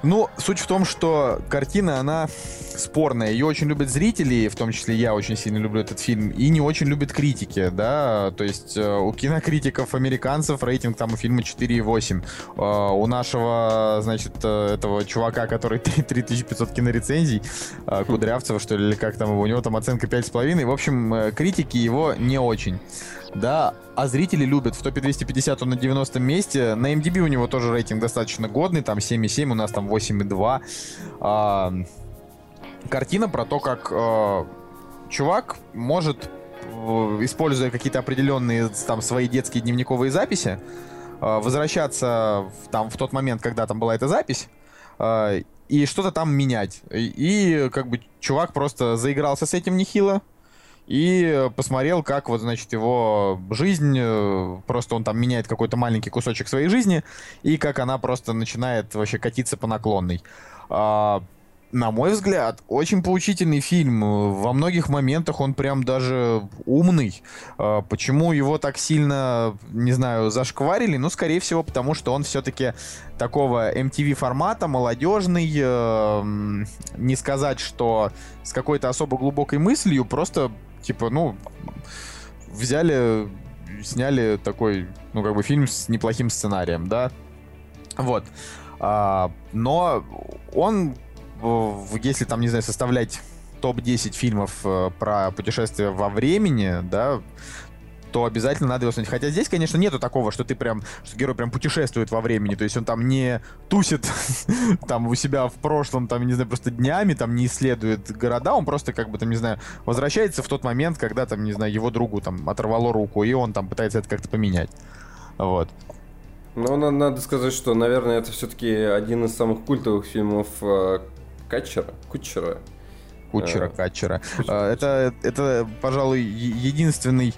Ну, суть в том, что картина, она спорная. Ее очень любят зрители, в том числе я очень сильно люблю этот фильм, и не очень любят критики, да. То есть э, у кинокритиков американцев рейтинг там у фильма 4,8. Э, у нашего, значит, э, этого чувака, который 3500 кинорецензий, Кудрявцева, что ли, или как там у него там оценка 5,5. В общем, критики его не очень да, а зрители любят. В топе 250 он на 90 месте. На MDB у него тоже рейтинг достаточно годный, там 7,7, у нас там 8,2. А, картина про то, как а, чувак может, используя какие-то определенные там свои детские дневниковые записи, а, возвращаться в, там в тот момент, когда там была эта запись, а, и что-то там менять. И, и как бы чувак просто заигрался с этим нехило, и посмотрел, как вот, значит, его жизнь, э, просто он там меняет какой-то маленький кусочек своей жизни, и как она просто начинает вообще катиться по наклонной. А, на мой взгляд, очень поучительный фильм. Во многих моментах он прям даже умный. А, почему его так сильно, не знаю, зашкварили? Ну, скорее всего, потому что он все-таки такого MTV формата, молодежный. Э, не сказать, что с какой-то особо глубокой мыслью, просто типа, ну, взяли, сняли такой, ну, как бы фильм с неплохим сценарием, да. Вот. А, но он, если там, не знаю, составлять топ-10 фильмов э, про путешествия во времени, да, то обязательно надо его смотреть. Хотя здесь, конечно, нету такого, что ты прям, что герой прям путешествует во времени, то есть он там не тусит там у себя в прошлом, там, не знаю, просто днями, там не исследует города, он просто как бы там, не знаю, возвращается в тот момент, когда там, не знаю, его другу там оторвало руку, и он там пытается это как-то поменять. Вот. Ну, надо сказать, что, наверное, это все-таки один из самых культовых фильмов э, Катчера, Кутчера. Кутчера, э, Катчера. Кутчера. Это, это, пожалуй, единственный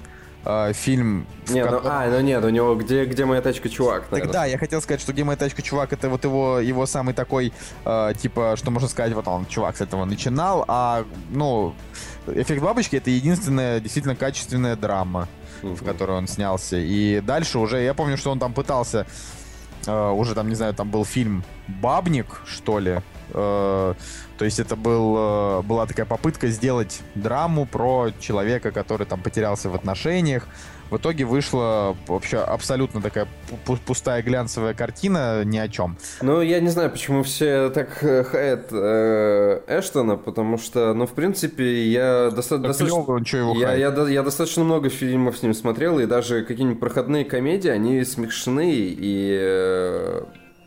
э, фильм... Не, ну, а, ну нет, у него «Где, где моя тачка, чувак», наверное. Так да, я хотел сказать, что «Где моя тачка, чувак» это вот его, его самый такой, э, типа, что можно сказать, вот он, чувак, с этого начинал, а, ну, «Эффект бабочки» это единственная действительно качественная драма, uh-huh. в которой он снялся. И дальше уже, я помню, что он там пытался, э, уже там, не знаю, там был фильм «Бабник», что ли, то есть это был, э, была такая попытка сделать драму про человека, который там потерялся в отношениях. В итоге вышла вообще абсолютно такая пу- пустая глянцевая картина ни о чем. Ну, я не знаю, почему все так э, хаят э, Эштона, потому что, ну, в принципе, я доста- Так достаточно... клёво, он чё его я, я, я достаточно много фильмов с ним смотрел, и даже какие-нибудь проходные комедии, они смешные, и...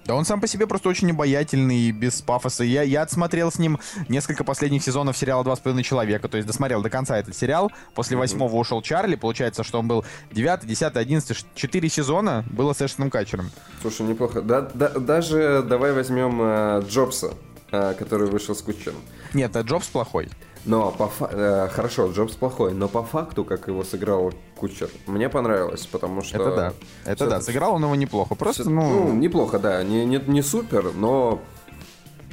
Да он сам по себе просто очень обаятельный, без пафоса. Я, я отсмотрел с ним несколько последних сезонов сериала «Два с половиной человека», то есть досмотрел до конца этот сериал. После восьмого ушел Чарли, получается, что он был девятый, десятый, одиннадцатый, четыре сезона было с Эштоном Катчером. Слушай, неплохо. Да, да- даже давай возьмем э, Джобса, который вышел с Кучером. Нет, а Джобс плохой. Но по фа- э, хорошо, Джобс плохой, но по факту, как его сыграл Кучер, мне понравилось, потому что... Это да. Это да, сыграл он его неплохо. Просто, ну, ну, неплохо, да, не, не, не супер, но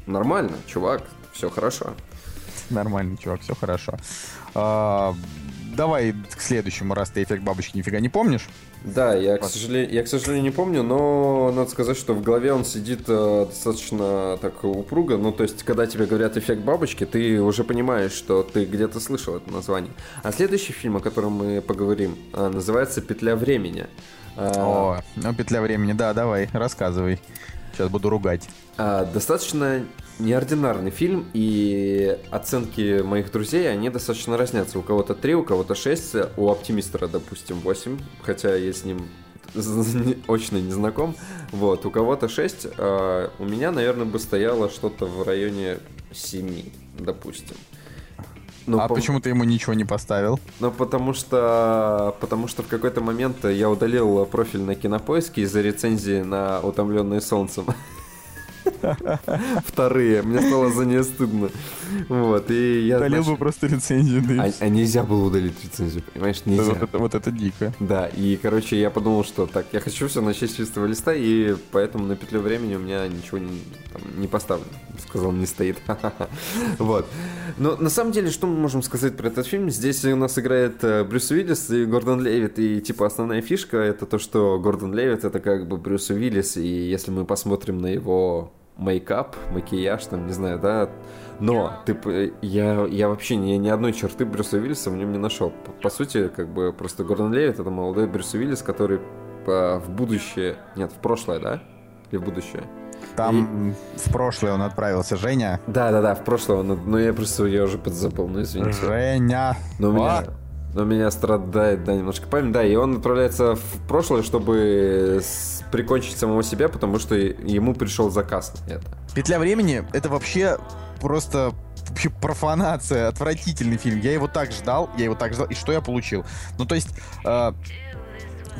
нормально, чувак, все хорошо. нормально, чувак, все хорошо. А, давай к следующему, раз ты эффект бабочки нифига не помнишь. Да, я к, сожалению, я, к сожалению, не помню, но надо сказать, что в голове он сидит э, достаточно так упруго. Ну, то есть, когда тебе говорят эффект бабочки, ты уже понимаешь, что ты где-то слышал это название. А следующий фильм, о котором мы поговорим, э, называется «Петля времени». Э, О, ну, петля времени, да, давай, рассказывай. Сейчас буду ругать. А, Достаточно неординарный фильм, и оценки моих друзей, они достаточно разнятся. У кого-то 3, у кого-то 6, у Оптимистера, допустим, 8, хотя я с ним очно не знаком. Вот, у кого-то 6, а у меня, наверное, бы стояло что-то в районе 7, допустим. Ну, а по- почему ты ему ничего не поставил? ну, потому что, потому что в какой-то момент я удалил профиль на кинопоиске из-за рецензии на «Утомленные солнцем». Вторые. Мне стало за нее стыдно. Вот, и я... Удалил бы просто рецензию, да А, а нельзя было удалить рецензию, понимаешь? Вот Нельзя. это, вот это дико. Да, и, короче, я подумал, что так, я хочу все начать с чистого листа, и поэтому на петлю времени у меня ничего не, там, не поставлено. Сказал, не стоит. Вот. Но на самом деле, что мы можем сказать про этот фильм? Здесь у нас играет э, Брюс Уиллис и Гордон Левит, и, типа, основная фишка это то, что Гордон Левит это как бы Брюс Уиллис, и если мы посмотрим на его мейкап, макияж, там, не знаю, да, но ты, я, я вообще ни, ни одной черты Брюса Уиллиса в нем не нашел. По, по сути, как бы просто Гордон Левит это молодой Брюс Уиллис, который а, в будущее, нет, в прошлое, да? Или в будущее? Там в прошлое он отправился, Женя. Да, да, да, в прошлое, но, но я просто я уже подзапал, ну извините. Женя. Но у меня? Но меня страдает, да, немножко память, да, и он отправляется в прошлое, чтобы прикончить самого себя, потому что ему пришел заказ на это. Петля времени это вообще просто вообще профанация, отвратительный фильм. Я его так ждал, я его так ждал, и что я получил? Ну, то есть, э,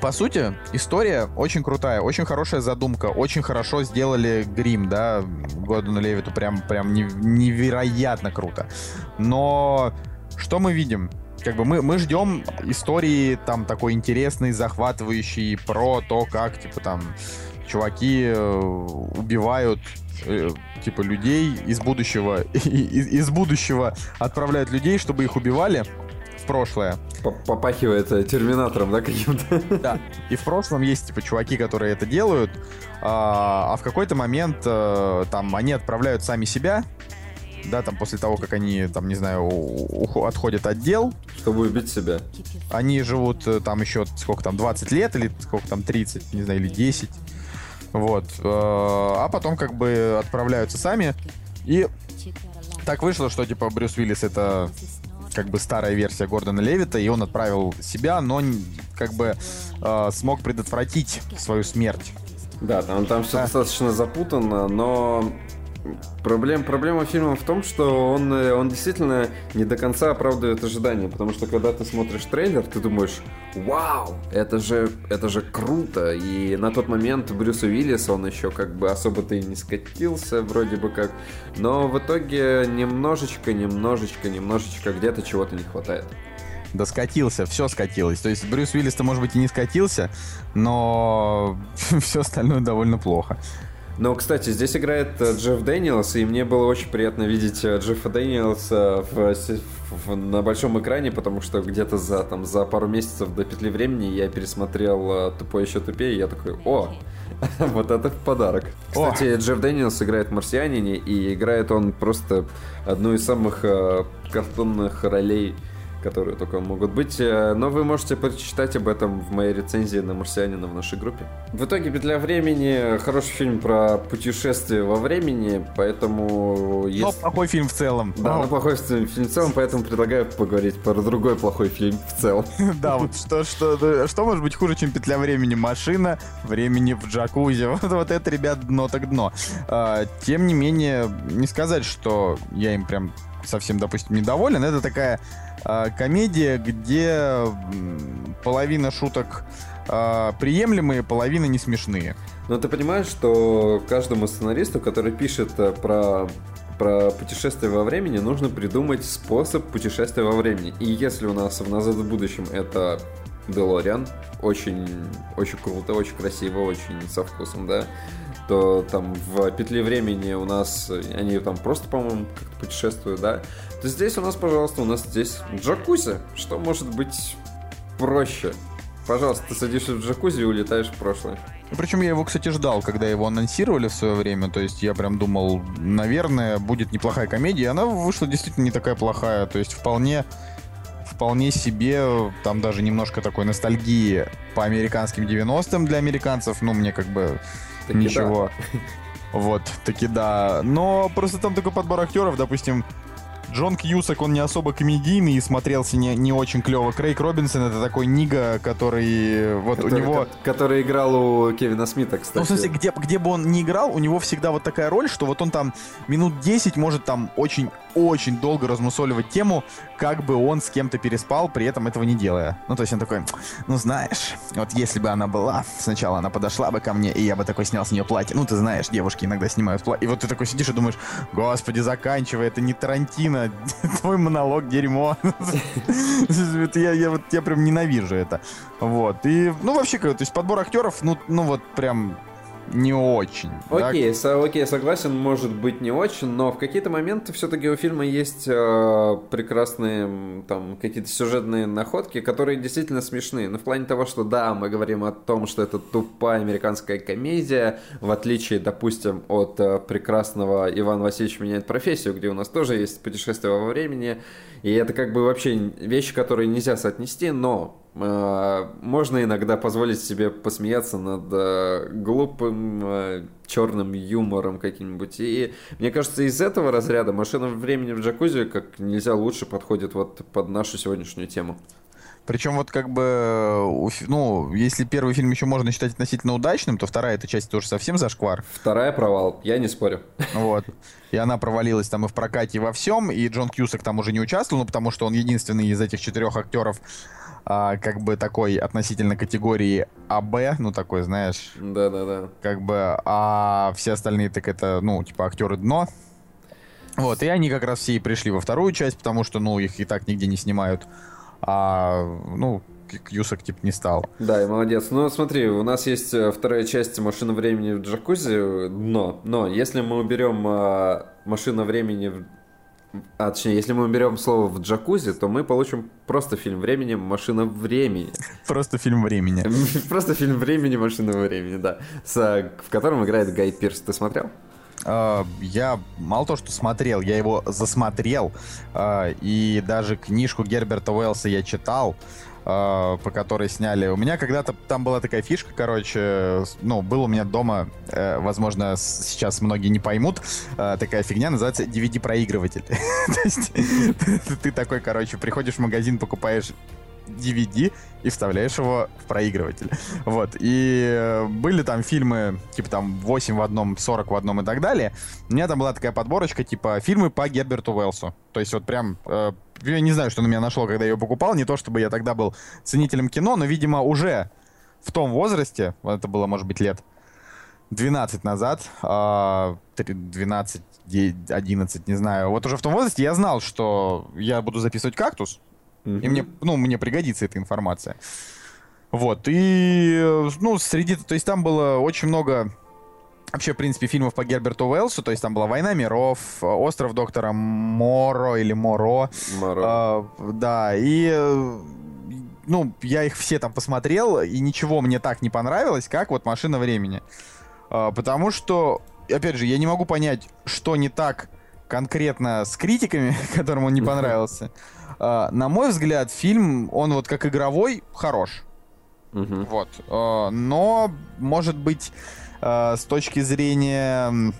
по сути, история очень крутая, очень хорошая задумка, очень хорошо сделали грим, да, Гордону Левиту прям, прям нев- невероятно круто. Но что мы видим? Как бы мы, мы ждем истории там такой интересной, захватывающей про то, как, типа, там, чуваки э, убивают э, типа людей из будущего из, из будущего отправляют людей, чтобы их убивали в прошлое. Попахивает э, терминатором, да, каким-то? Да. И в прошлом есть типа чуваки, которые это делают, а, а в какой-то момент э, там они отправляют сами себя. Да, там после того, как они, там, не знаю, отходят от дел, Чтобы убить себя. они живут э, там еще, сколько там, 20 лет или сколько там, 30, не знаю, или 10. Вот. э, А потом как бы отправляются сами. И так вышло, что типа Брюс Уиллис это как бы старая версия Гордона Левита, и он отправил себя, но как бы э, смог предотвратить свою смерть. Да, там, там все Да. достаточно запутанно, но проблем, проблема фильма в том, что он, э, он действительно не до конца оправдывает ожидания, потому что когда ты смотришь трейлер, ты думаешь, вау, это же, это же круто, и на тот момент Брюс Уиллис, он еще как бы особо-то и не скатился, вроде бы как, но в итоге немножечко, немножечко, немножечко где-то чего-то не хватает. Да скатился, все скатилось. То есть Брюс Уиллис-то, может быть, и не скатился, но все остальное довольно плохо. Но, кстати, здесь играет э, Джефф Дэниелс, и мне было очень приятно видеть э, Джеффа Дэниелса в, с- в- на большом экране, потому что где-то за, там, за пару месяцев до петли времени я пересмотрел э, «Тупой еще тупее», и я такой, о, Вот это в подарок. О. Кстати, Джефф Дэниелс играет в «Марсианине», и играет он просто одну из самых э, картонных ролей, которые только могут быть. Э, Но вы можете прочитать об этом в моей рецензии на «Марсианина» в нашей группе. В итоге «Петля времени» — хороший фильм про путешествие во времени, поэтому... Но Если... плохой фильм в целом. Да, Ну, но плохой фильм в целом, поэтому предлагаю поговорить про другой плохой фильм в целом. Да, вот что, что, что может быть хуже, чем петля времени? Машина времени в джакузи. Вот, вот это, ребят, дно так дно. А, тем не менее, не сказать, что я им прям совсем, допустим, недоволен. Это такая а, комедия, где половина шуток а, приемлемые, половина не смешные. Но ты понимаешь, что каждому сценаристу, который пишет э, про про путешествие во времени, нужно придумать способ путешествия во времени. И если у нас в «Назад в будущем» это Делориан, очень, очень круто, очень красиво, очень со вкусом, да, то там в «Петле времени» у нас, они там просто, по-моему, как-то путешествуют, да, то здесь у нас, пожалуйста, у нас здесь джакузи, что может быть проще. Пожалуйста, ты садишься в джакузи и улетаешь в прошлое. Причем я его, кстати, ждал, когда его анонсировали в свое время. То есть я прям думал, наверное, будет неплохая комедия. Она вышла действительно не такая плохая. То есть вполне, вполне себе, там даже немножко такой ностальгии по американским 90-м для американцев. Ну, мне как бы Ничего. Вот, таки да. Но просто там такой подбор актеров, допустим, Джон Кьюсак, он не особо комедийный и смотрелся не, не очень клево. Крейг Робинсон это такой Нига, который вот Который, у него... ко- который играл у Кевина Смита, кстати. Ну, в смысле, где, где бы он ни играл, у него всегда вот такая роль, что вот он там минут 10 может там очень-очень долго размусоливать тему, как бы он с кем-то переспал, при этом этого не делая. Ну, то есть он такой, ну, знаешь, вот если бы она была, сначала она подошла бы ко мне, и я бы такой снял с нее платье. Ну, ты знаешь, девушки иногда снимают платье. И вот ты такой сидишь и думаешь, господи, заканчивай, это не Тарантино, твой монолог дерьмо. Я, я, вот, я прям ненавижу это. Вот. И, ну, вообще, то есть подбор актеров, ну, ну вот прям не очень. да. Окей, со- окей, согласен, может быть не очень, но в какие-то моменты все-таки у фильма есть э, прекрасные там какие-то сюжетные находки, которые действительно смешные. Ну, в плане того, что да, мы говорим о том, что это тупая американская комедия, в отличие, допустим, от э, прекрасного Иван Васильевич меняет профессию, где у нас тоже есть путешествие во времени, и это как бы вообще вещи, которые нельзя соотнести, но можно иногда позволить себе посмеяться над э, глупым э, черным юмором каким-нибудь. И мне кажется, из этого разряда машина времени в джакузи как нельзя лучше подходит вот под нашу сегодняшнюю тему. Причем вот как бы, фи- ну, если первый фильм еще можно считать относительно удачным, то вторая эта часть тоже совсем зашквар. Вторая провал, я не спорю. Вот. И она провалилась там и в прокате, и во всем. И Джон Кьюсак там уже не участвовал, ну, потому что он единственный из этих четырех актеров, а, как бы такой относительно категории АБ, ну, такой, знаешь, Да-да-да. как бы, а все остальные так это, ну, типа актеры дно. Вот, и они как раз все и пришли во вторую часть, потому что, ну, их и так нигде не снимают. А, ну, Кьюсак, типа, не стал. Да, и молодец. Ну, смотри, у нас есть э, вторая часть «Машина времени в джакузи», но, но если мы уберем э, «Машина времени» в... А, точнее, если мы уберем слово в джакузи, то мы получим просто фильм времени «Машина времени». Просто фильм времени. Просто фильм времени «Машина времени», да. Э, в котором играет Гай Пирс. Ты смотрел? А, Я мало то, что смотрел, я его засмотрел. а, И даже книжку Герберта Уэллса я читал, а, по которой сняли. У меня когда-то там была такая фишка, короче, ну, был у меня дома, э, возможно, сейчас многие не поймут, а, такая фигня называется DVD-проигрыватель. То есть ты такой, короче, приходишь в магазин, покупаешь DVD и вставляешь его в проигрыватель. Вот. И э, были там фильмы, типа там 8 в одном, 40 в одном и так далее. У меня там была такая подборочка, типа фильмы по Герберту Уэллсу. То есть вот прям... э, я не знаю, что на меня нашло, когда я ее покупал. Не то, чтобы я тогда был ценителем кино, но, видимо, уже в том возрасте, вот это было, может быть, лет 12 назад, а, три- 12, де- 11, не знаю. Вот уже в том возрасте я знал, что я буду записывать кактус, и мне, ну, мне пригодится эта информация. Вот, и, ну, среди, то есть там было очень много, вообще, в принципе, фильмов по Герберту Уэллсу, то есть там была «Война миров», «Остров доктора Моро» или «Моро», Моро. а, да, и, ну, я их все там посмотрел, и ничего мне так не понравилось, как вот «Машина времени». А, потому что, опять же, я не могу понять, что не так конкретно с критиками, которым он не понравился. А, на мой взгляд, фильм, он вот как игровой хорош. Мгм. Вот. А, но, может быть, а, с точки зрения...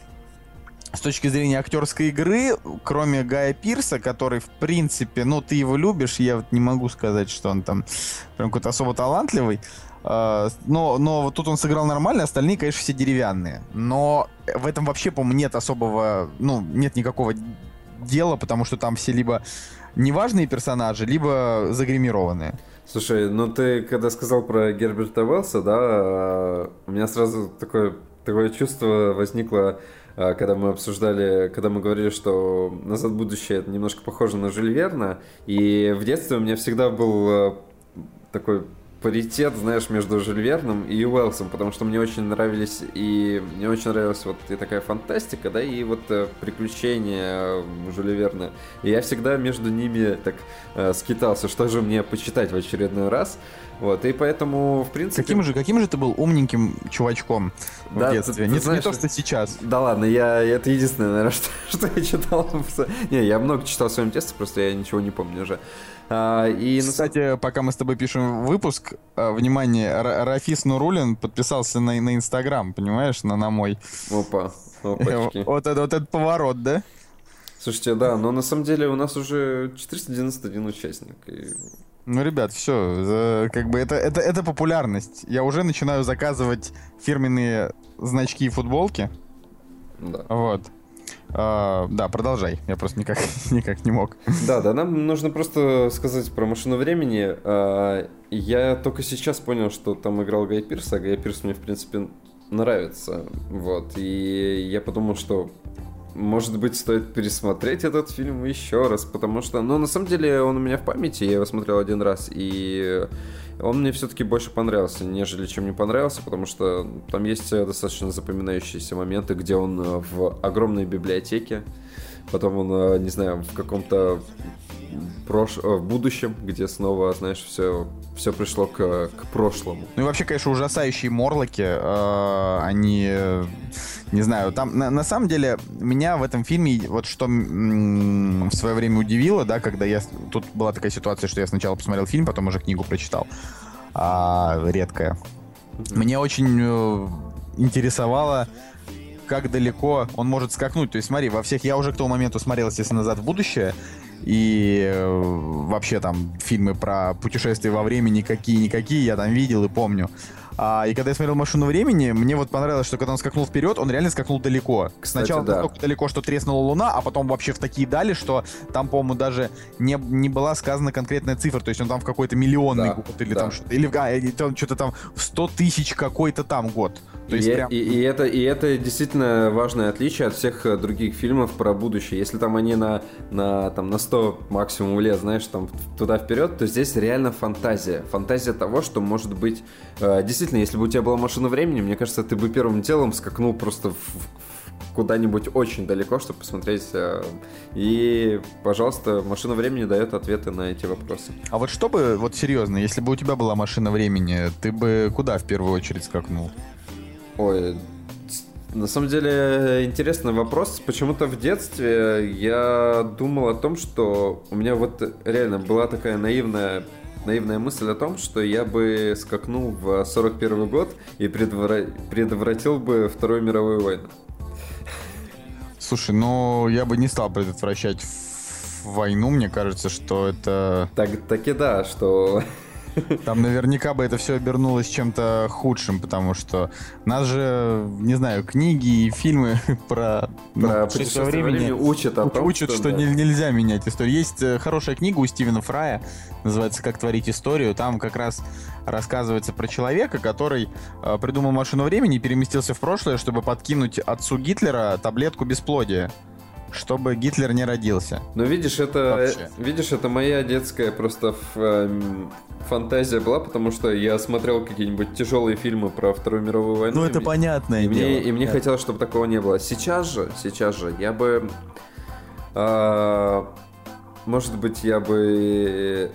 С точки зрения актерской игры, кроме Гая Пирса, который, в принципе, ну, ты его любишь, я вот не могу сказать, что он там прям какой-то особо талантливый, а, но, но вот тут он сыграл нормально, остальные, конечно, все деревянные. Но в этом вообще, по-моему, нет особого, ну, нет никакого дела, потому что там все либо неважные персонажи, либо загримированные. Слушай, ну ты когда сказал про Герберта Уэллса, да, а, у меня сразу такое, такое чувство возникло, а, когда мы обсуждали, когда мы говорили, что «Назад в будущее» это немножко похоже на Жюль Верна, и в детстве у меня всегда был а, такой паритет, знаешь, между Жюль Верном и Уэллсом, потому что мне очень нравились и мне очень нравилась вот и такая фантастика, да, и вот э, приключения э, Жюля Верна. И я всегда между ними так э, скитался, что же мне почитать в очередной раз. Вот, и поэтому, в принципе... Каким же, каким же ты был умненьким чувачком Да, в ты- детстве? ты не, знаешь, не то, что сейчас. Да ладно, я это единственное, наверное, что, что я читал. Не, я много читал в своем детстве, просто я ничего не помню уже. А, и Кстати, пока мы с тобой пишем выпуск, а, внимание, Ра- Рафис Нурулин подписался на, на Инстаграм, понимаешь, на, на мой. Опа, опачки. Вот, это, вот этот поворот, да? Слушайте, да, но на самом деле у нас уже 491 участник. и- Ну, ребят, все, как бы это, это, это популярность. Я уже начинаю заказывать фирменные значки и футболки. Да. Вот. А, да, продолжай. Я просто никак, никак не мог. Да, да, нам нужно просто сказать про машину времени. А, Я только сейчас понял, что там играл Гай Пирс, а Гай Пирс мне, в принципе, нравится. Вот. И я подумал, что может быть, стоит пересмотреть этот фильм еще раз, потому что, ну, на самом деле, он у меня в памяти, я его смотрел один раз, и он мне все-таки больше понравился, нежели чем не понравился, потому что там есть э, достаточно запоминающиеся моменты, где он э, в огромной библиотеке, потом он, э, не знаю, в каком-то прош... э, в будущем, где снова, знаешь, все, все пришло к, к прошлому. Ну и вообще, конечно, ужасающие морлоки, э, они, э, не знаю, там, на, на самом деле, меня в этом фильме, вот что м, в свое время удивило, да, когда я, тут была такая ситуация, что я сначала посмотрел фильм, потом уже книгу прочитал, а, редкая. Мне очень э, интересовало, как далеко он может скакнуть. То есть, смотри, во всех... Я уже к тому моменту смотрел, естественно, «Назад в будущее», и э, вообще там фильмы про путешествия во времени какие-никакие я там видел и помню. А, и когда я смотрел «Машину времени», мне вот понравилось, что когда он скакнул вперед, он реально скакнул далеко. Кстати, Сначала да. настолько далеко, что треснула луна, а потом вообще в такие дали, что там, по-моему, даже не, не была сказана конкретная цифра. То есть он там в какой-то миллионный Да, год или да. там что-то. Или а, там что-то там в 100 тысяч какой-то там год. То есть и, прям... и- и это, и это действительно важное отличие от всех э, других фильмов про будущее. Если там они на, на, там, на 100 максимум лет, знаешь, там туда вперед, то здесь реально фантазия. Фантазия того, что может быть... э, действительно, если бы у тебя была машина времени, мне кажется, ты бы первым делом скакнул просто в- куда-нибудь очень далеко, чтобы посмотреть. э, И, пожалуйста, машина времени дает ответы на эти вопросы. А вот что бы, вот серьезно, если бы у тебя была машина времени, ты бы куда в первую очередь скакнул? Ой, на самом деле интересный вопрос. Почему-то в детстве я думал о том, что у меня вот реально была такая наивная наивная мысль о том, что я бы скакнул в 41 год и предвра- предотвратил бы Вторую мировую войну. Слушай, ну я бы не стал предотвращать войну, мне кажется, что это... Так, так и да, что Там наверняка бы это все обернулось чем-то худшим, потому что нас же, не знаю, книги и фильмы про, ну, про путешествие путешествие времени учат о том, учат, что, да. не- нельзя менять историю. Есть э, хорошая книга у Стивена Фрая, называется «Как творить историю». Там как раз рассказывается про человека, который э, придумал машину времени и переместился в прошлое, чтобы подкинуть отцу Гитлера таблетку бесплодия, чтобы Гитлер не родился. Ну, видишь, это, Вообще. видишь, это моя детская просто эм, фантазия была, потому что я смотрел какие-нибудь тяжелые фильмы про Вторую мировую войну. Ну, и это мне- понятное И дело. мне, и мне Да. хотелось, чтобы такого не было. Сейчас же, сейчас же, я бы... а, может быть, я бы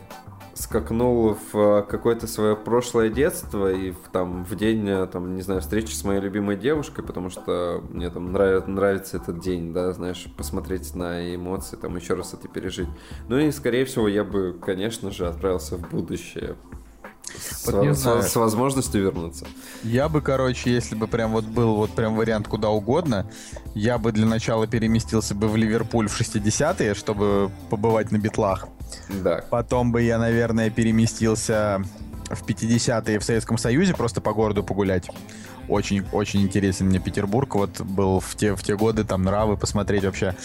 скакнул в э, какое-то свое прошлое детство и в, там в день, э, там, не знаю, встречи с моей любимой девушкой, потому что мне там нравится, нравится этот день, да, знаешь, посмотреть на эмоции, там еще раз это пережить. Ну и, скорее всего, я бы, конечно же, отправился в будущее. С, Вот не с- знаю. с возможностью вернуться. Я бы, короче, если бы прям вот был вот прям вариант куда угодно, я бы для начала переместился бы в Ливерпуль в 60-е, чтобы побывать на битлах. Да. Потом бы я, наверное, переместился в 50-е в Советском Союзе просто по городу погулять. Очень, очень интересен мне Петербург. Вот был в те, в те годы там нравы посмотреть вообще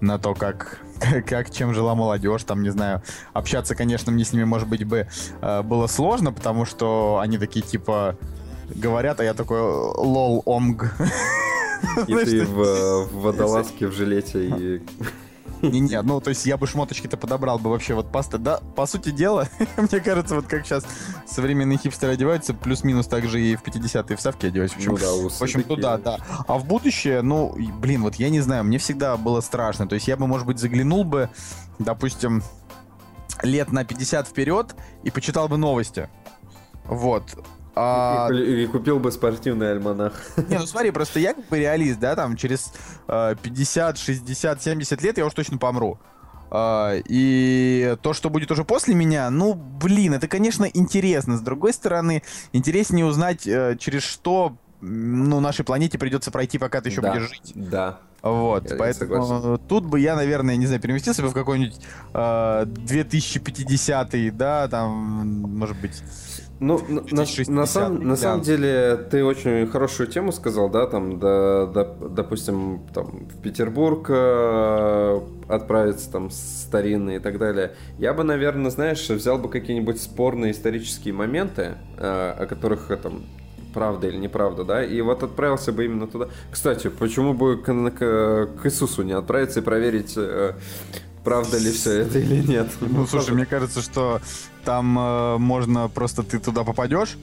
на то, как, как, чем жила молодежь. Там, не знаю, общаться, конечно, мне с ними, может быть, бы э, было сложно, потому что они такие, типа, говорят, а я такой, лол, омг. И ты э, в водолазке, в жилете и... Не-не, ну, то есть я бы шмоточки-то подобрал бы вообще вот паста. Да, по сути дела, мне кажется, вот как сейчас современные хипстеры одеваются, плюс-минус так же и в 50-е в Савке одеваются. В общем, Ну да, в общем, туда, да. А в будущее, ну, блин, вот я не знаю, мне всегда было страшно. То есть я бы, может быть, заглянул бы, допустим, лет на 50 вперед и почитал бы новости. Вот. А, И, и купил бы спортивный альманах. не, ну смотри, просто я как бы реалист, да, там через э, 50, 60, 70 лет я уж точно помру. А, и то, что будет уже после меня, ну, блин, это, конечно, интересно. С другой стороны, интереснее узнать, э, через что ну, нашей планете придется пройти, пока ты еще да, будешь жить. Да. Вот, Я- поэтому согласен. тут бы я, наверное, не знаю, переместился бы в какой-нибудь э, 2050 да, там, может быть. Ну, на, на- 2060 на самом, деле, ты очень хорошую тему сказал, да, там, да, да, допустим, там, в Петербург э, отправиться, там, старинные и так далее. Я бы, наверное, знаешь, взял бы какие-нибудь спорные исторические моменты, э, о которых, э, там, правда или неправда, да, и вот отправился бы именно туда. Кстати, почему бы к, к- к Иисусу не отправиться и проверить, э, правда ли все это или нет? Ну, слушай, мне кажется, что там э, можно просто ты туда попадешь,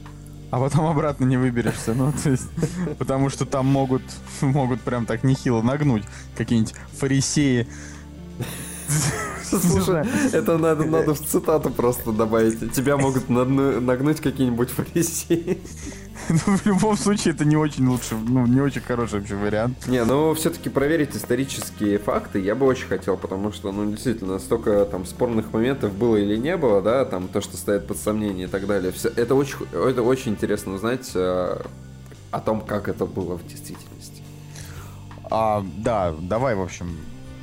а потом обратно не выберешься. Ну, то есть, потому что там могут, могут прям так нехило нагнуть какие-нибудь фарисеи. Слушай, это надо, надо в цитату просто добавить. Тебя могут нагнуть какие-нибудь фарисеи. Ну, в любом случае, это не очень лучше, ну, не очень хороший вообще вариант. Не, ну все-таки проверить исторические факты я бы очень хотел, потому что, ну, действительно, столько там спорных моментов было или не было, да, там то, что стоит под сомнение и так далее. Все, это, очень, это очень интересно узнать э, о том, как это было в действительности. А, да, давай, в общем,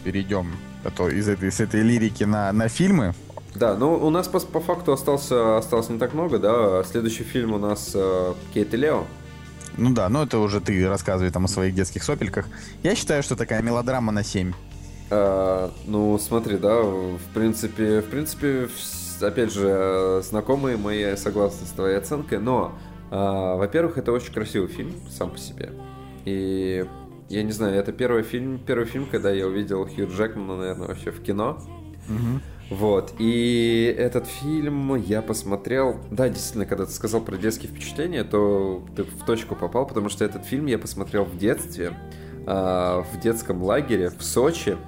перейдем а то из этой, с этой лирики на, на фильмы. Да, ну у нас по, по факту остался, осталось не так много, да. Следующий фильм у нас э, Кейт и Лео. Ну да, ну это уже ты рассказывай там о своих детских сопельках. Я считаю, что такая мелодрама на 7. А, ну, смотри, да, в принципе, в принципе, опять же, э, знакомые мои согласны с твоей оценкой, но, а, во-первых, это очень красивый фильм сам по себе. И я не знаю, это первый фильм, первый фильм, когда я увидел Хью Джекмана, наверное, вообще в кино. Вот, и этот фильм я посмотрел... Да, действительно, когда ты сказал про детские впечатления, то ты в точку попал, потому что этот фильм я посмотрел в детстве, а, в детском лагере в Сочи,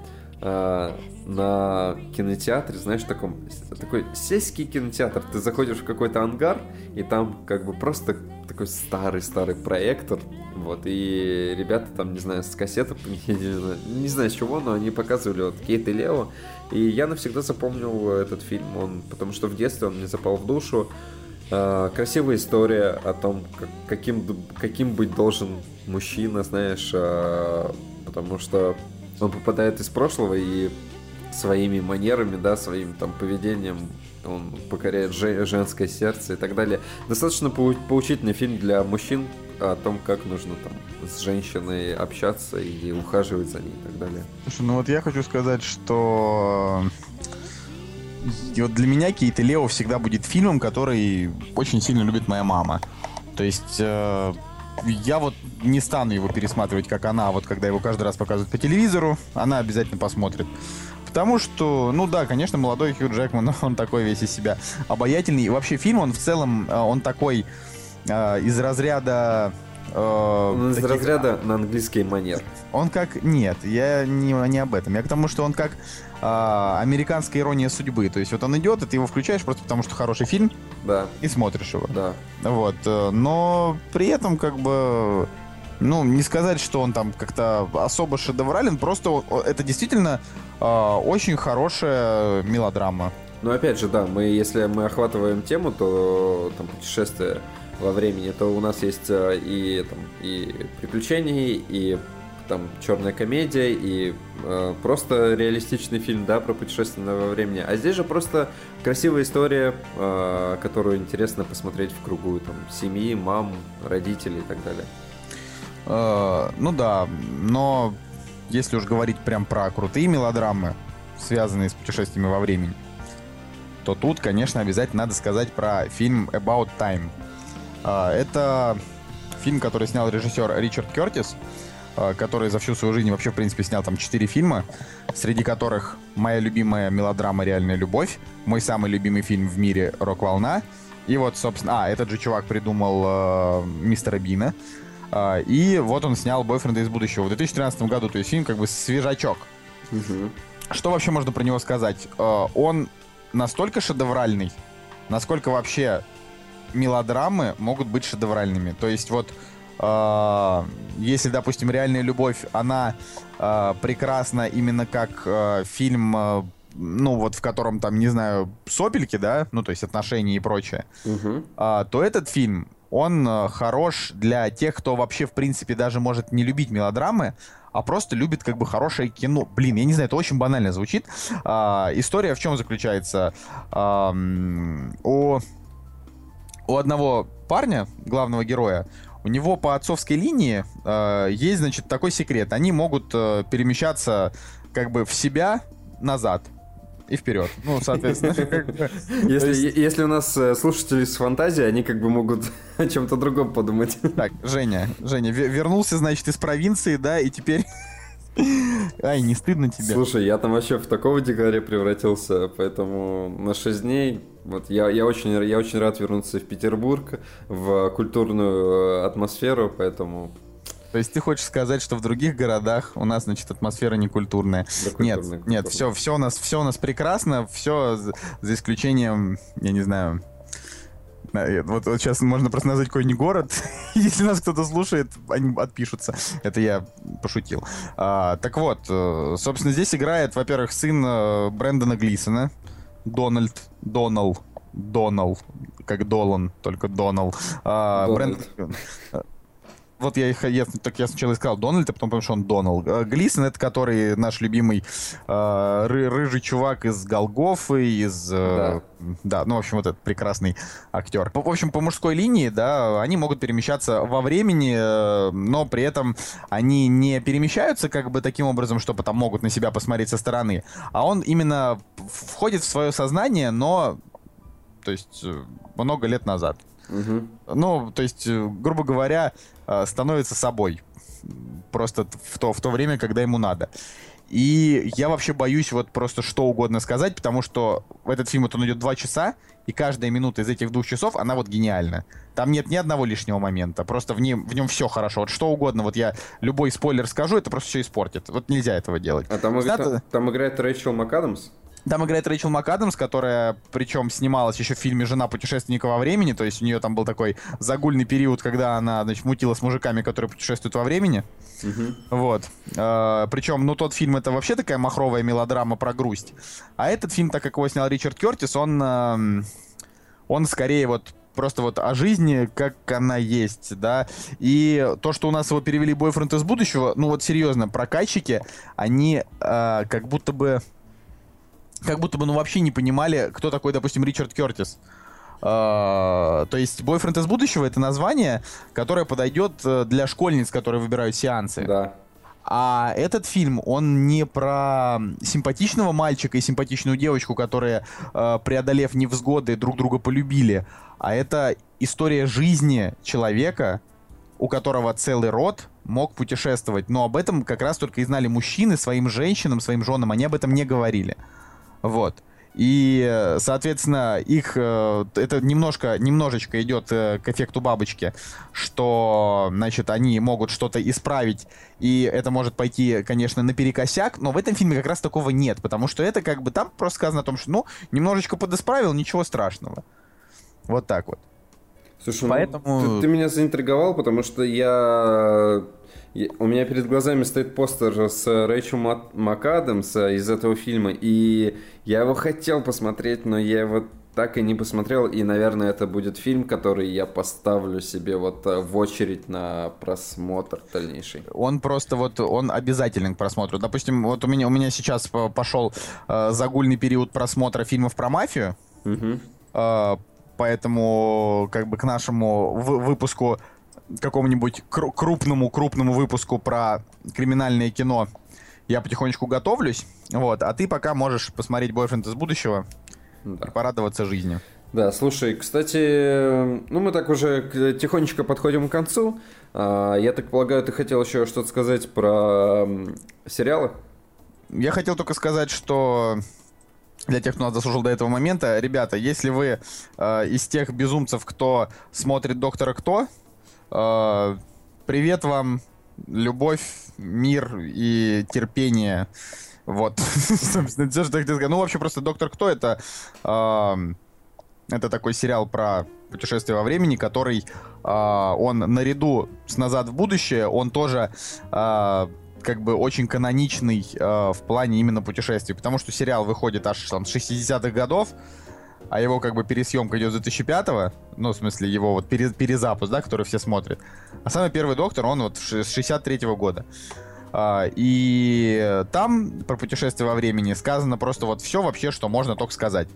а, на кинотеатре, знаешь, таком, такой сельский кинотеатр. Ты заходишь в какой-то ангар, и там как бы просто такой старый-старый проектор, вот, и ребята там, не знаю, с кассеты, не не знаю с чего, но они показывали вот Кейт и Лео, и я навсегда запомнил этот фильм, он, потому что в детстве он мне запал в душу. А, красивая история о том, как- каким, каким быть должен мужчина, знаешь, а, потому что он попадает из прошлого и своими манерами, да, своим там поведением он покоряет же- женское сердце и так далее. Достаточно поу- поучительный фильм для мужчин о том, как нужно там с женщиной общаться и ухаживать за ней и так далее. Слушай, ну вот я хочу сказать, что и вот для меня Кейт и Лео всегда будет фильмом, который очень сильно любит моя мама. То есть э, я вот не стану его пересматривать, как она, вот когда его каждый раз показывают по телевизору, она обязательно посмотрит. Потому что, ну да, конечно, молодой Хью Джекман, он такой весь из себя обаятельный. И вообще фильм, он в целом, э, он такой э, из разряда э, Он из таких- разряда на английский манер. Он как... Нет, я не, не об этом. Я к тому, что он как а, американская ирония судьбы. То есть вот он идет, и ты его включаешь просто потому, что хороший фильм, Да, и смотришь его. да. Вот. э, Но при этом как бы... Ну, не сказать, что он там как-то особо шедеврален, просто это действительно очень хорошая мелодрама. Но опять же, да, мы, если мы охватываем тему, то там путешествие во времени, то у нас есть э, и, там, и приключения, и там черная комедия, и э, просто реалистичный фильм, да, про путешествие во времени. А здесь же просто красивая история, э, которую интересно посмотреть в кругу там семьи, мам, родителей и так далее. Э, Ну да, но если уж говорить прям про крутые мелодрамы, связанные с путешествиями во времени, то тут, конечно, обязательно надо сказать про фильм About Time. А, Это фильм, который снял режиссер Ричард Кертис, а, который за всю свою жизнь вообще, в принципе, снял там четыре фильма, среди которых моя любимая мелодрама. «Реальная любовь», мой самый любимый фильм в мире. «Рок-волна», и вот, собственно... А, этот же чувак придумал э, «Мистера Бина», и вот он снял «Бойфренда из будущего» в 2013 году, то есть фильм как бы свежачок. Что вообще можно про него сказать? Э, Он настолько шедевральный, насколько вообще мелодрамы могут быть шедевральными. То есть вот э, если, допустим, «Реальная любовь», она э, прекрасна именно как э, фильм, э, ну вот в котором там, не знаю, сопельки, да, ну то есть отношения и прочее, Мгм. а, то этот фильм, он э, хорош для тех, кто вообще, в принципе, даже может не любить мелодрамы, а просто любит как бы хорошее кино. Блин, я не знаю, это очень банально звучит. А, история в чем заключается? Ам, у, у одного парня, главного героя, у него по отцовской линии э, есть, значит, такой секрет. Они могут э, перемещаться как бы в себя назад и вперед. Ну, соответственно. Если, если у нас э, слушатели с фантазией, они как бы могут о чем-то другом подумать. Так, Женя, Женя, ве- вернулся, значит, из провинции, да, и теперь... Ай, не стыдно тебе? Слушай, я там вообще в такого дикаря превратился, поэтому на 6 дней вот я, я, очень, я очень рад вернуться в Петербург, в культурную э, атмосферу, поэтому... То есть ты хочешь сказать, что в других городах у нас, значит, атмосфера не культурная? Да, Нет, культурная, нет, культурная. все, все у нас, все у нас прекрасно, все за, за исключением, я не знаю. Вот, вот сейчас можно просто назвать какой-нибудь город. Если нас кто-то слушает, они отпишутся. Это я пошутил. А, так вот, э, собственно, здесь играет, во-первых, сын э, Брэндона Глисона, Дональд, Донал, Донал, как Долан, только Донал. А, Дональд. Вот я, их- я, так я сначала и сказал Дональд, а потом понял, что он Донал. Э, Глисон это который наш любимый э, ры- рыжий чувак из Голгофы, из... э, да. ну, в общем, вот этот прекрасный актер. В общем, по мужской линии, да, они могут перемещаться во времени, э, но при этом они не перемещаются как бы таким образом, что там могут на себя посмотреть со стороны, а он именно входит в свое сознание, но, то есть, э, много лет назад. Мгм. Ну, то есть, э, грубо говоря, э, становится собой. Просто в то, в то время, когда ему надо. И я вообще боюсь вот просто что угодно сказать, потому что этот фильм вот он идет два часа, и каждая минута из этих двух часов, она вот гениальна. Там нет ни одного лишнего момента, просто в нем, в нем все хорошо. Вот что угодно, вот я любой спойлер скажу, это просто все испортит. Вот нельзя этого делать. А там, Надо- там играет Рэйчел МакАдамс? Там играет Рэйчел МакАдамс, которая, причем, снималась еще в фильме «Жена путешественника во времени», то есть у нее там был такой загульный период, когда она, значит, мутила с мужиками, которые путешествуют во времени. Вот. Э, причем, ну, тот фильм это вообще такая махровая мелодрама про грусть. А этот фильм, так как его снял Ричард Кертис, он, он скорее вот просто вот о жизни, как она есть, да. И то, что у нас его перевели «Бойфренд из будущего», ну вот серьезно, прокатчики, они э, как будто бы как будто бы, ну, вообще не понимали, кто такой, допустим, Ричард Кертис. А, то есть «Бойфренд из будущего» — это название, которое подойдет э, для школьниц, которые выбирают сеансы. Да. А этот фильм, он не про симпатичного мальчика и симпатичную девочку, которые, э, преодолев невзгоды, друг друга полюбили, а это история жизни человека, у которого целый род мог путешествовать. Но об этом как раз только и знали мужчины своим женщинам, своим женам, они об этом не говорили. Вот. И, соответственно, их э, это немножко, немножечко идет э, к эффекту бабочки, что, значит, они могут что-то исправить, и это может пойти, конечно, наперекосяк, но в этом фильме как раз такого нет, потому что это как бы там просто сказано о том, что, ну, немножечко подисправил, ничего страшного. Вот так вот. Слушай, Поэтому... ну, ты, ты меня заинтриговал, потому что я у меня перед глазами стоит постер с Рэйчел МакАдамс из этого фильма, и я его хотел посмотреть, но я его так и не посмотрел, и, наверное, это будет фильм, который я поставлю себе вот э, в очередь на просмотр дальнейший. Он просто вот, он обязателен к просмотру. Допустим, вот у меня, у меня сейчас пошел э, загульный период просмотра фильмов про мафию, угу. э, поэтому как бы к нашему выпуску какому-нибудь крупному крупному выпуску про криминальное кино я потихонечку готовлюсь, вот, а ты пока можешь посмотреть «Бойфренд из будущего» да. и порадоваться жизни. Да, слушай, кстати, ну мы так уже тихонечко подходим к концу. А, я так полагаю, ты хотел еще что-то сказать про сериалы? Я хотел только сказать, что для тех, кто нас заслужил до этого момента, ребята, если вы э, из тех безумцев, кто смотрит Доктора Кто, э, привет вам, любовь, мир и терпение. Вот. Собственно, все, что я хотел сказать. Ну, вообще, просто «Доктор Кто» — это... Э, это такой сериал про путешествие во времени, который э, он наряду с «Назад в будущее», он тоже э, как бы очень каноничный э, в плане именно путешествий, потому что сериал выходит аж там с 60-х годов, а его как бы пересъемка идет с 2005-го, ну, в смысле, его вот перезапуск, да, который все смотрят. А самый первый доктор, он вот с 63-го года. А, и там про путешествие во времени сказано просто вот все вообще, что можно только сказать.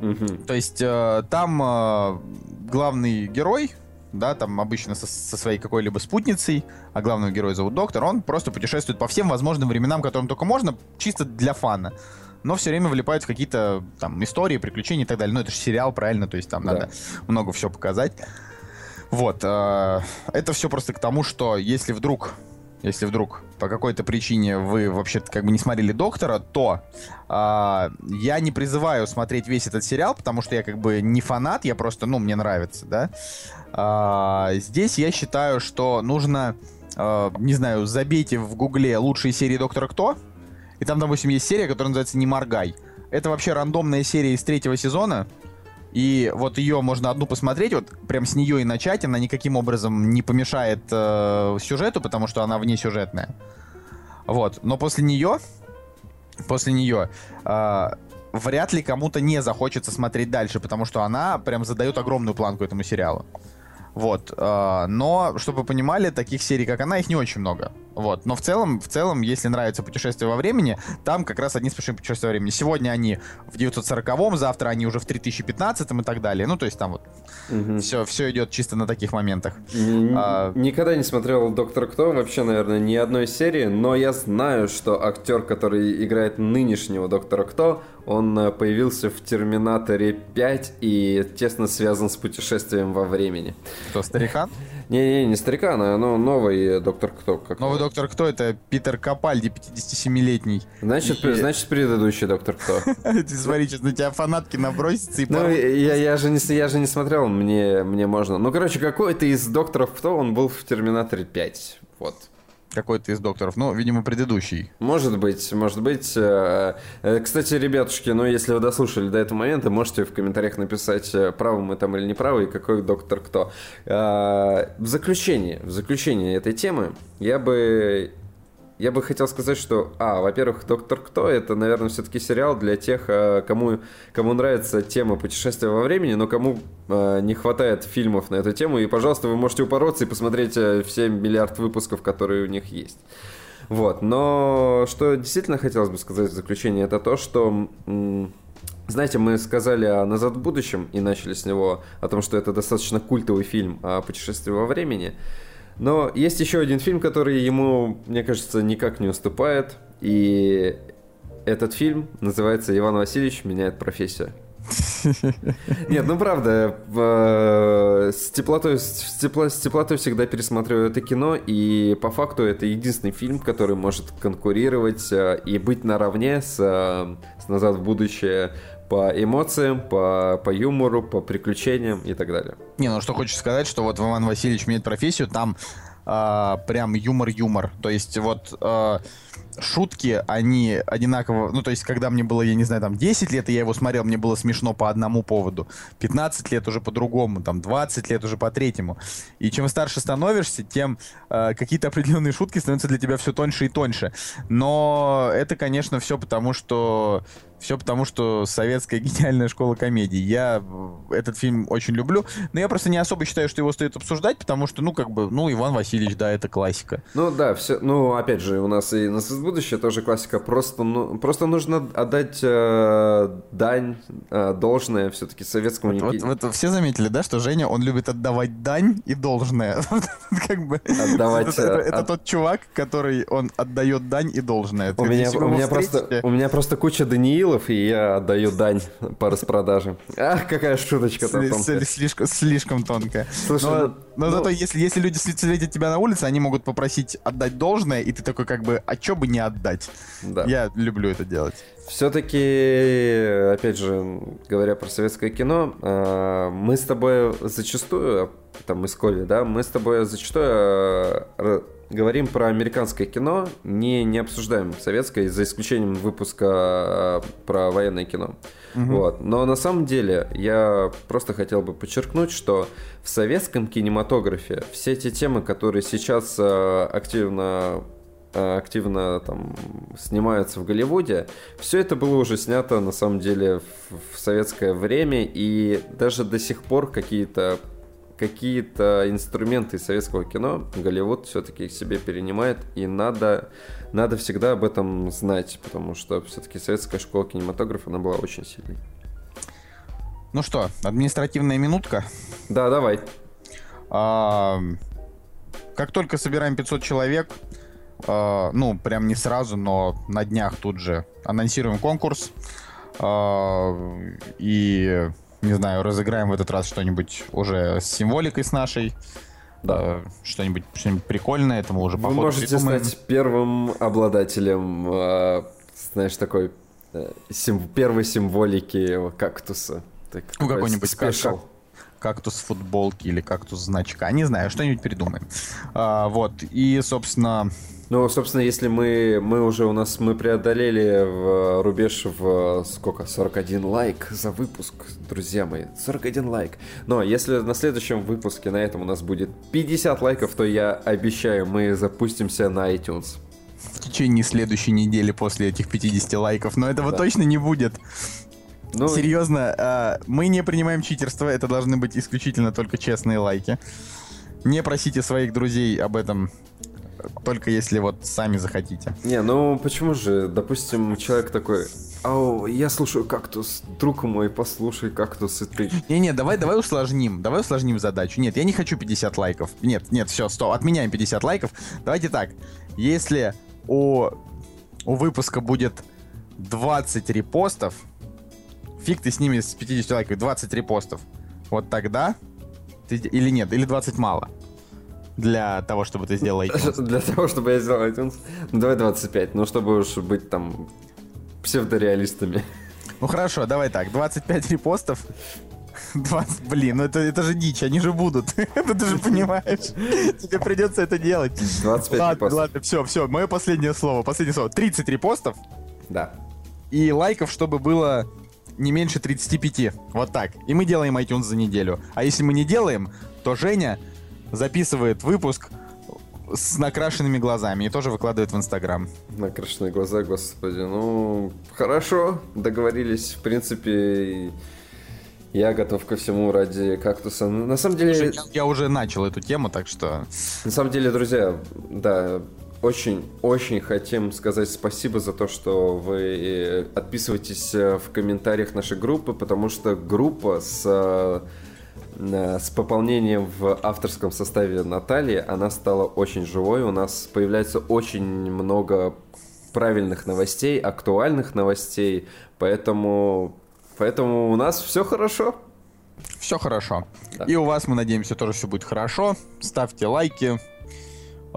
Угу. То есть э, там э, главный герой, да, там обычно со, со своей какой-либо спутницей, а главного героя зовут доктор, он просто путешествует по всем возможным временам, которым только можно, чисто для фана но все время влипают в какие-то там истории, приключения и так далее. Ну, это же сериал, правильно, то есть там да. надо много все показать. Вот. Э, это все просто к тому, что если вдруг если вдруг по какой-то причине вы вообще как бы не смотрели Доктора, то э, я не призываю смотреть весь этот сериал, потому что я как бы не фанат, я просто, ну, мне нравится, да. Э, здесь я считаю, что нужно, э, не знаю, забейте в гугле лучшие серии Доктора Кто, и там, допустим, есть серия, которая называется «Не моргай». Это вообще рандомная серия из третьего сезона. И вот ее можно одну посмотреть, вот прям с нее и начать. Она никаким образом не помешает э, сюжету, потому что она вне сюжетная. Вот. Но после нее, после нее, э, вряд ли кому-то не захочется смотреть дальше, потому что она прям задает огромную планку этому сериалу. Вот. Э, но, чтобы вы понимали, таких серий, как она, их не очень много. Вот. Но в целом, в целом, если нравится путешествие во времени, там как раз одни сплошные путешествия во времени. Сегодня они в 940-м, завтра они уже в 3015-м и так далее. Ну, то есть там вот угу. все, все идет чисто на таких моментах. а... Никогда не смотрел Доктор Кто, вообще, наверное, ни одной серии, но я знаю, что актер, который играет нынешнего Доктора Кто, он э, появился в Терминаторе 5 и тесно связан с путешествием во времени. Кто, старикан? Не-не, не старикан, а ну, новый Доктор Кто. Как новый Доктор Кто это Питер Капальди, 57-летний. Значит, и... значит, предыдущий Доктор Кто. Смотри, сейчас на тебя фанатки набросятся и Ну, я, я, же не, я же не смотрел, мне, мне можно. Ну, короче, какой-то из Докторов Кто, он был в Терминаторе 5. Вот какой-то из докторов. Ну, видимо, предыдущий. Может быть, может быть. Э, э, кстати, ребятушки, ну, если вы дослушали до этого момента, можете в комментариях написать, э, правы мы там или не правы, и какой доктор кто. В заключение, в заключение этой темы я бы я бы хотел сказать, что, а, во-первых, «Доктор Кто» — это, наверное, все-таки сериал для тех, э, кому, кому нравится тема путешествия во времени, но кому э, не хватает фильмов на эту тему. И, пожалуйста, вы можете упороться и посмотреть э, все миллиард выпусков, которые у них есть. Вот, но что действительно хотелось бы сказать в заключение, это то, что... Знаете, мы сказали о «Назад в будущем» и начали с него о том, что это достаточно культовый фильм о путешествии во времени. Но есть еще один фильм, который ему, мне кажется, никак не уступает. И этот фильм называется «Иван Васильевич меняет профессию». Нет, ну правда, в- с теплотой, с, тепло- с теплотой всегда пересматриваю это кино, и по факту это единственный фильм, который может конкурировать э, и быть наравне с, э, с «Назад в будущее» по эмоциям, по, по юмору, по приключениям и так далее. Не, ну что хочешь сказать, что вот Иван Васильевич меняет профессию, там а, прям юмор-юмор. То есть вот а, шутки, они одинаково... Ну, то есть, когда мне было, я не знаю, там 10 лет, и я его смотрел, мне было смешно по одному поводу. 15 лет уже по другому, там 20 лет уже по третьему. И чем старше становишься, тем а, какие-то определенные шутки становятся для тебя все тоньше и тоньше. Но это, конечно, все потому, что все потому, что советская гениальная школа комедий. Я э, этот фильм очень люблю, но я просто не особо считаю, что его стоит обсуждать, потому что, ну, как бы, ну, Иван Васильевич, да, это классика. Ну да, все, ну опять же, у нас и «Назад в будущее» тоже классика. Просто, ну, просто нужно отдать э, дань э, должное все-таки советскому Вот, Никите. вот все заметили, да, что Женя, он любит отдавать дань и должное. Как бы. Отдавать, Это это- э, это от- тот чувак, который он отдает дань и должное. У меня, у, меня просто, у меня просто куча Даниилов, и я отдаю дань по распродаже. Ах, какая тонкая. сли- слишком, слишком тонкая. Слушай, но ну- но ну- зато если, если люди встретят тебя на улице, они могут попросить отдать должное, и ты такой как бы, а чё бы не отдать? Да. Я люблю это делать. Все-таки, опять же, говоря про советское кино, э, мы с тобой зачастую, там мы с Колей, да, мы с тобой зачастую р- говорим про американское кино, не, не обсуждаем советское, за исключением выпуска э, про военное кино. Вот. Но на самом деле я просто хотел бы подчеркнуть, что в советском кинематографе все те темы, которые сейчас э, активно э, активно там снимаются в Голливуде, все это было уже снято на самом деле в, в советское время, и даже до сих пор какие-то какие-то инструменты из советского кино Голливуд все-таки себе перенимает, и надо, надо всегда об этом знать, потому что все-таки советская школа кинематографа, она была очень сильной. Ну что, административная минутка. Да, давай. А, как только собираем 500 человек, а, ну, прям не сразу, но на днях тут же анонсируем конкурс. а, и, не знаю, разыграем в этот раз что-нибудь уже с символикой с нашей. Да. А, что-нибудь, что-нибудь прикольное, это мы уже по Вы можете придумаем. стать первым обладателем, э, знаешь, такой э, сим- первой символики кактуса. Так, Ну, какой-нибудь как- спешл. кактус футболки или кактус значка. Не знаю, что-нибудь придумаем. А, вот. И, собственно, Ну, собственно, если мы, мы уже у нас, мы преодолели в рубеж в сколько, 41 лайк за выпуск, друзья мои, 41 лайк. Но если на следующем выпуске на этом у нас будет 50 лайков, то я обещаю, мы запустимся на iTunes. в течение следующей недели после этих 50 лайков, но этого Да. точно не будет. Ну, Серьезно, а, мы не принимаем читерство, это должны быть исключительно только честные лайки. Не просите своих друзей об этом, э, только если вот сами захотите. Не, ну почему же, допустим, человек такой, ау, я слушаю кактус, друг мой, послушай кактус, и ты... Не-не, давай, давай усложним, давай усложним задачу. Нет, я не хочу 50 лайков. Нет, нет, все, стоп, отменяем 50 лайков. Давайте так, если у, у выпуска будет 20 репостов, фиг ты с ними с 50 лайков, 20 репостов, вот тогда ты, или нет, или 20 мало для того, чтобы ты сделал iTunes. Для того, чтобы я сделал iTunes, ну давай 25, ну чтобы уж быть там псевдореалистами. Ну хорошо, давай так, 25 репостов. 20, блин, ну это, это же дичь, они же будут. Это ты же понимаешь. Тебе придется это делать. 25 ладно, репостов. ладно, все, все, мое последнее слово. Последнее слово. 30 репостов Да. и лайков, чтобы было не меньше 35. Вот так. И мы делаем iTunes за неделю. А если мы не делаем, то Женя записывает выпуск с накрашенными глазами и тоже выкладывает в Инстаграм. Накрашенные глаза, господи. Ну, хорошо, договорились. В принципе, я готов ко всему ради кактуса. На самом деле, Я, я уже начал эту тему, так что... на самом деле, друзья, да, очень-очень хотим сказать спасибо за то, что вы э, отписываетесь э, в комментариях нашей группы, потому что группа с э, с пополнением в авторском составе Натальи, она стала очень живой. У нас появляется очень много правильных новостей, актуальных новостей. Поэтому Поэтому у нас все хорошо. Все хорошо. И у вас, мы надеемся, тоже все будет хорошо. Ставьте лайки.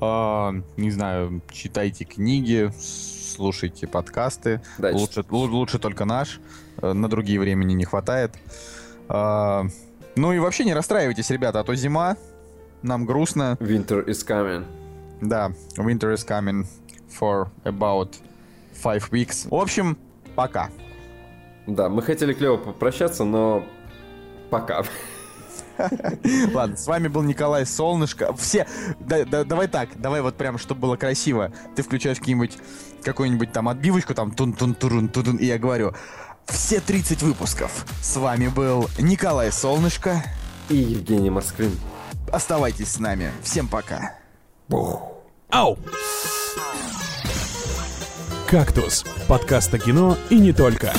э, не знаю, читайте книги, слушайте подкасты. Да, лучше, лу- лучше только наш. Э, на другие времени не хватает. Э, ну и вообще не расстраивайтесь, ребята, а то зима. Нам грустно. Winter is coming. Да, winter is coming for about five weeks. В общем, пока. Да, мы хотели клево попрощаться, но пока. Ладно, с вами был Николай Солнышко. Все, да- да- давай так, давай вот прям, чтобы было красиво. Ты включаешь какие-нибудь, какую-нибудь там отбивочку, там тун тун турун тудун, и я говорю, все 30 выпусков. С вами был Николай Солнышко. И Евгений Москвин. Оставайтесь с нами. Всем пока. Ау! «Кактус» — подкаст о кино и не только.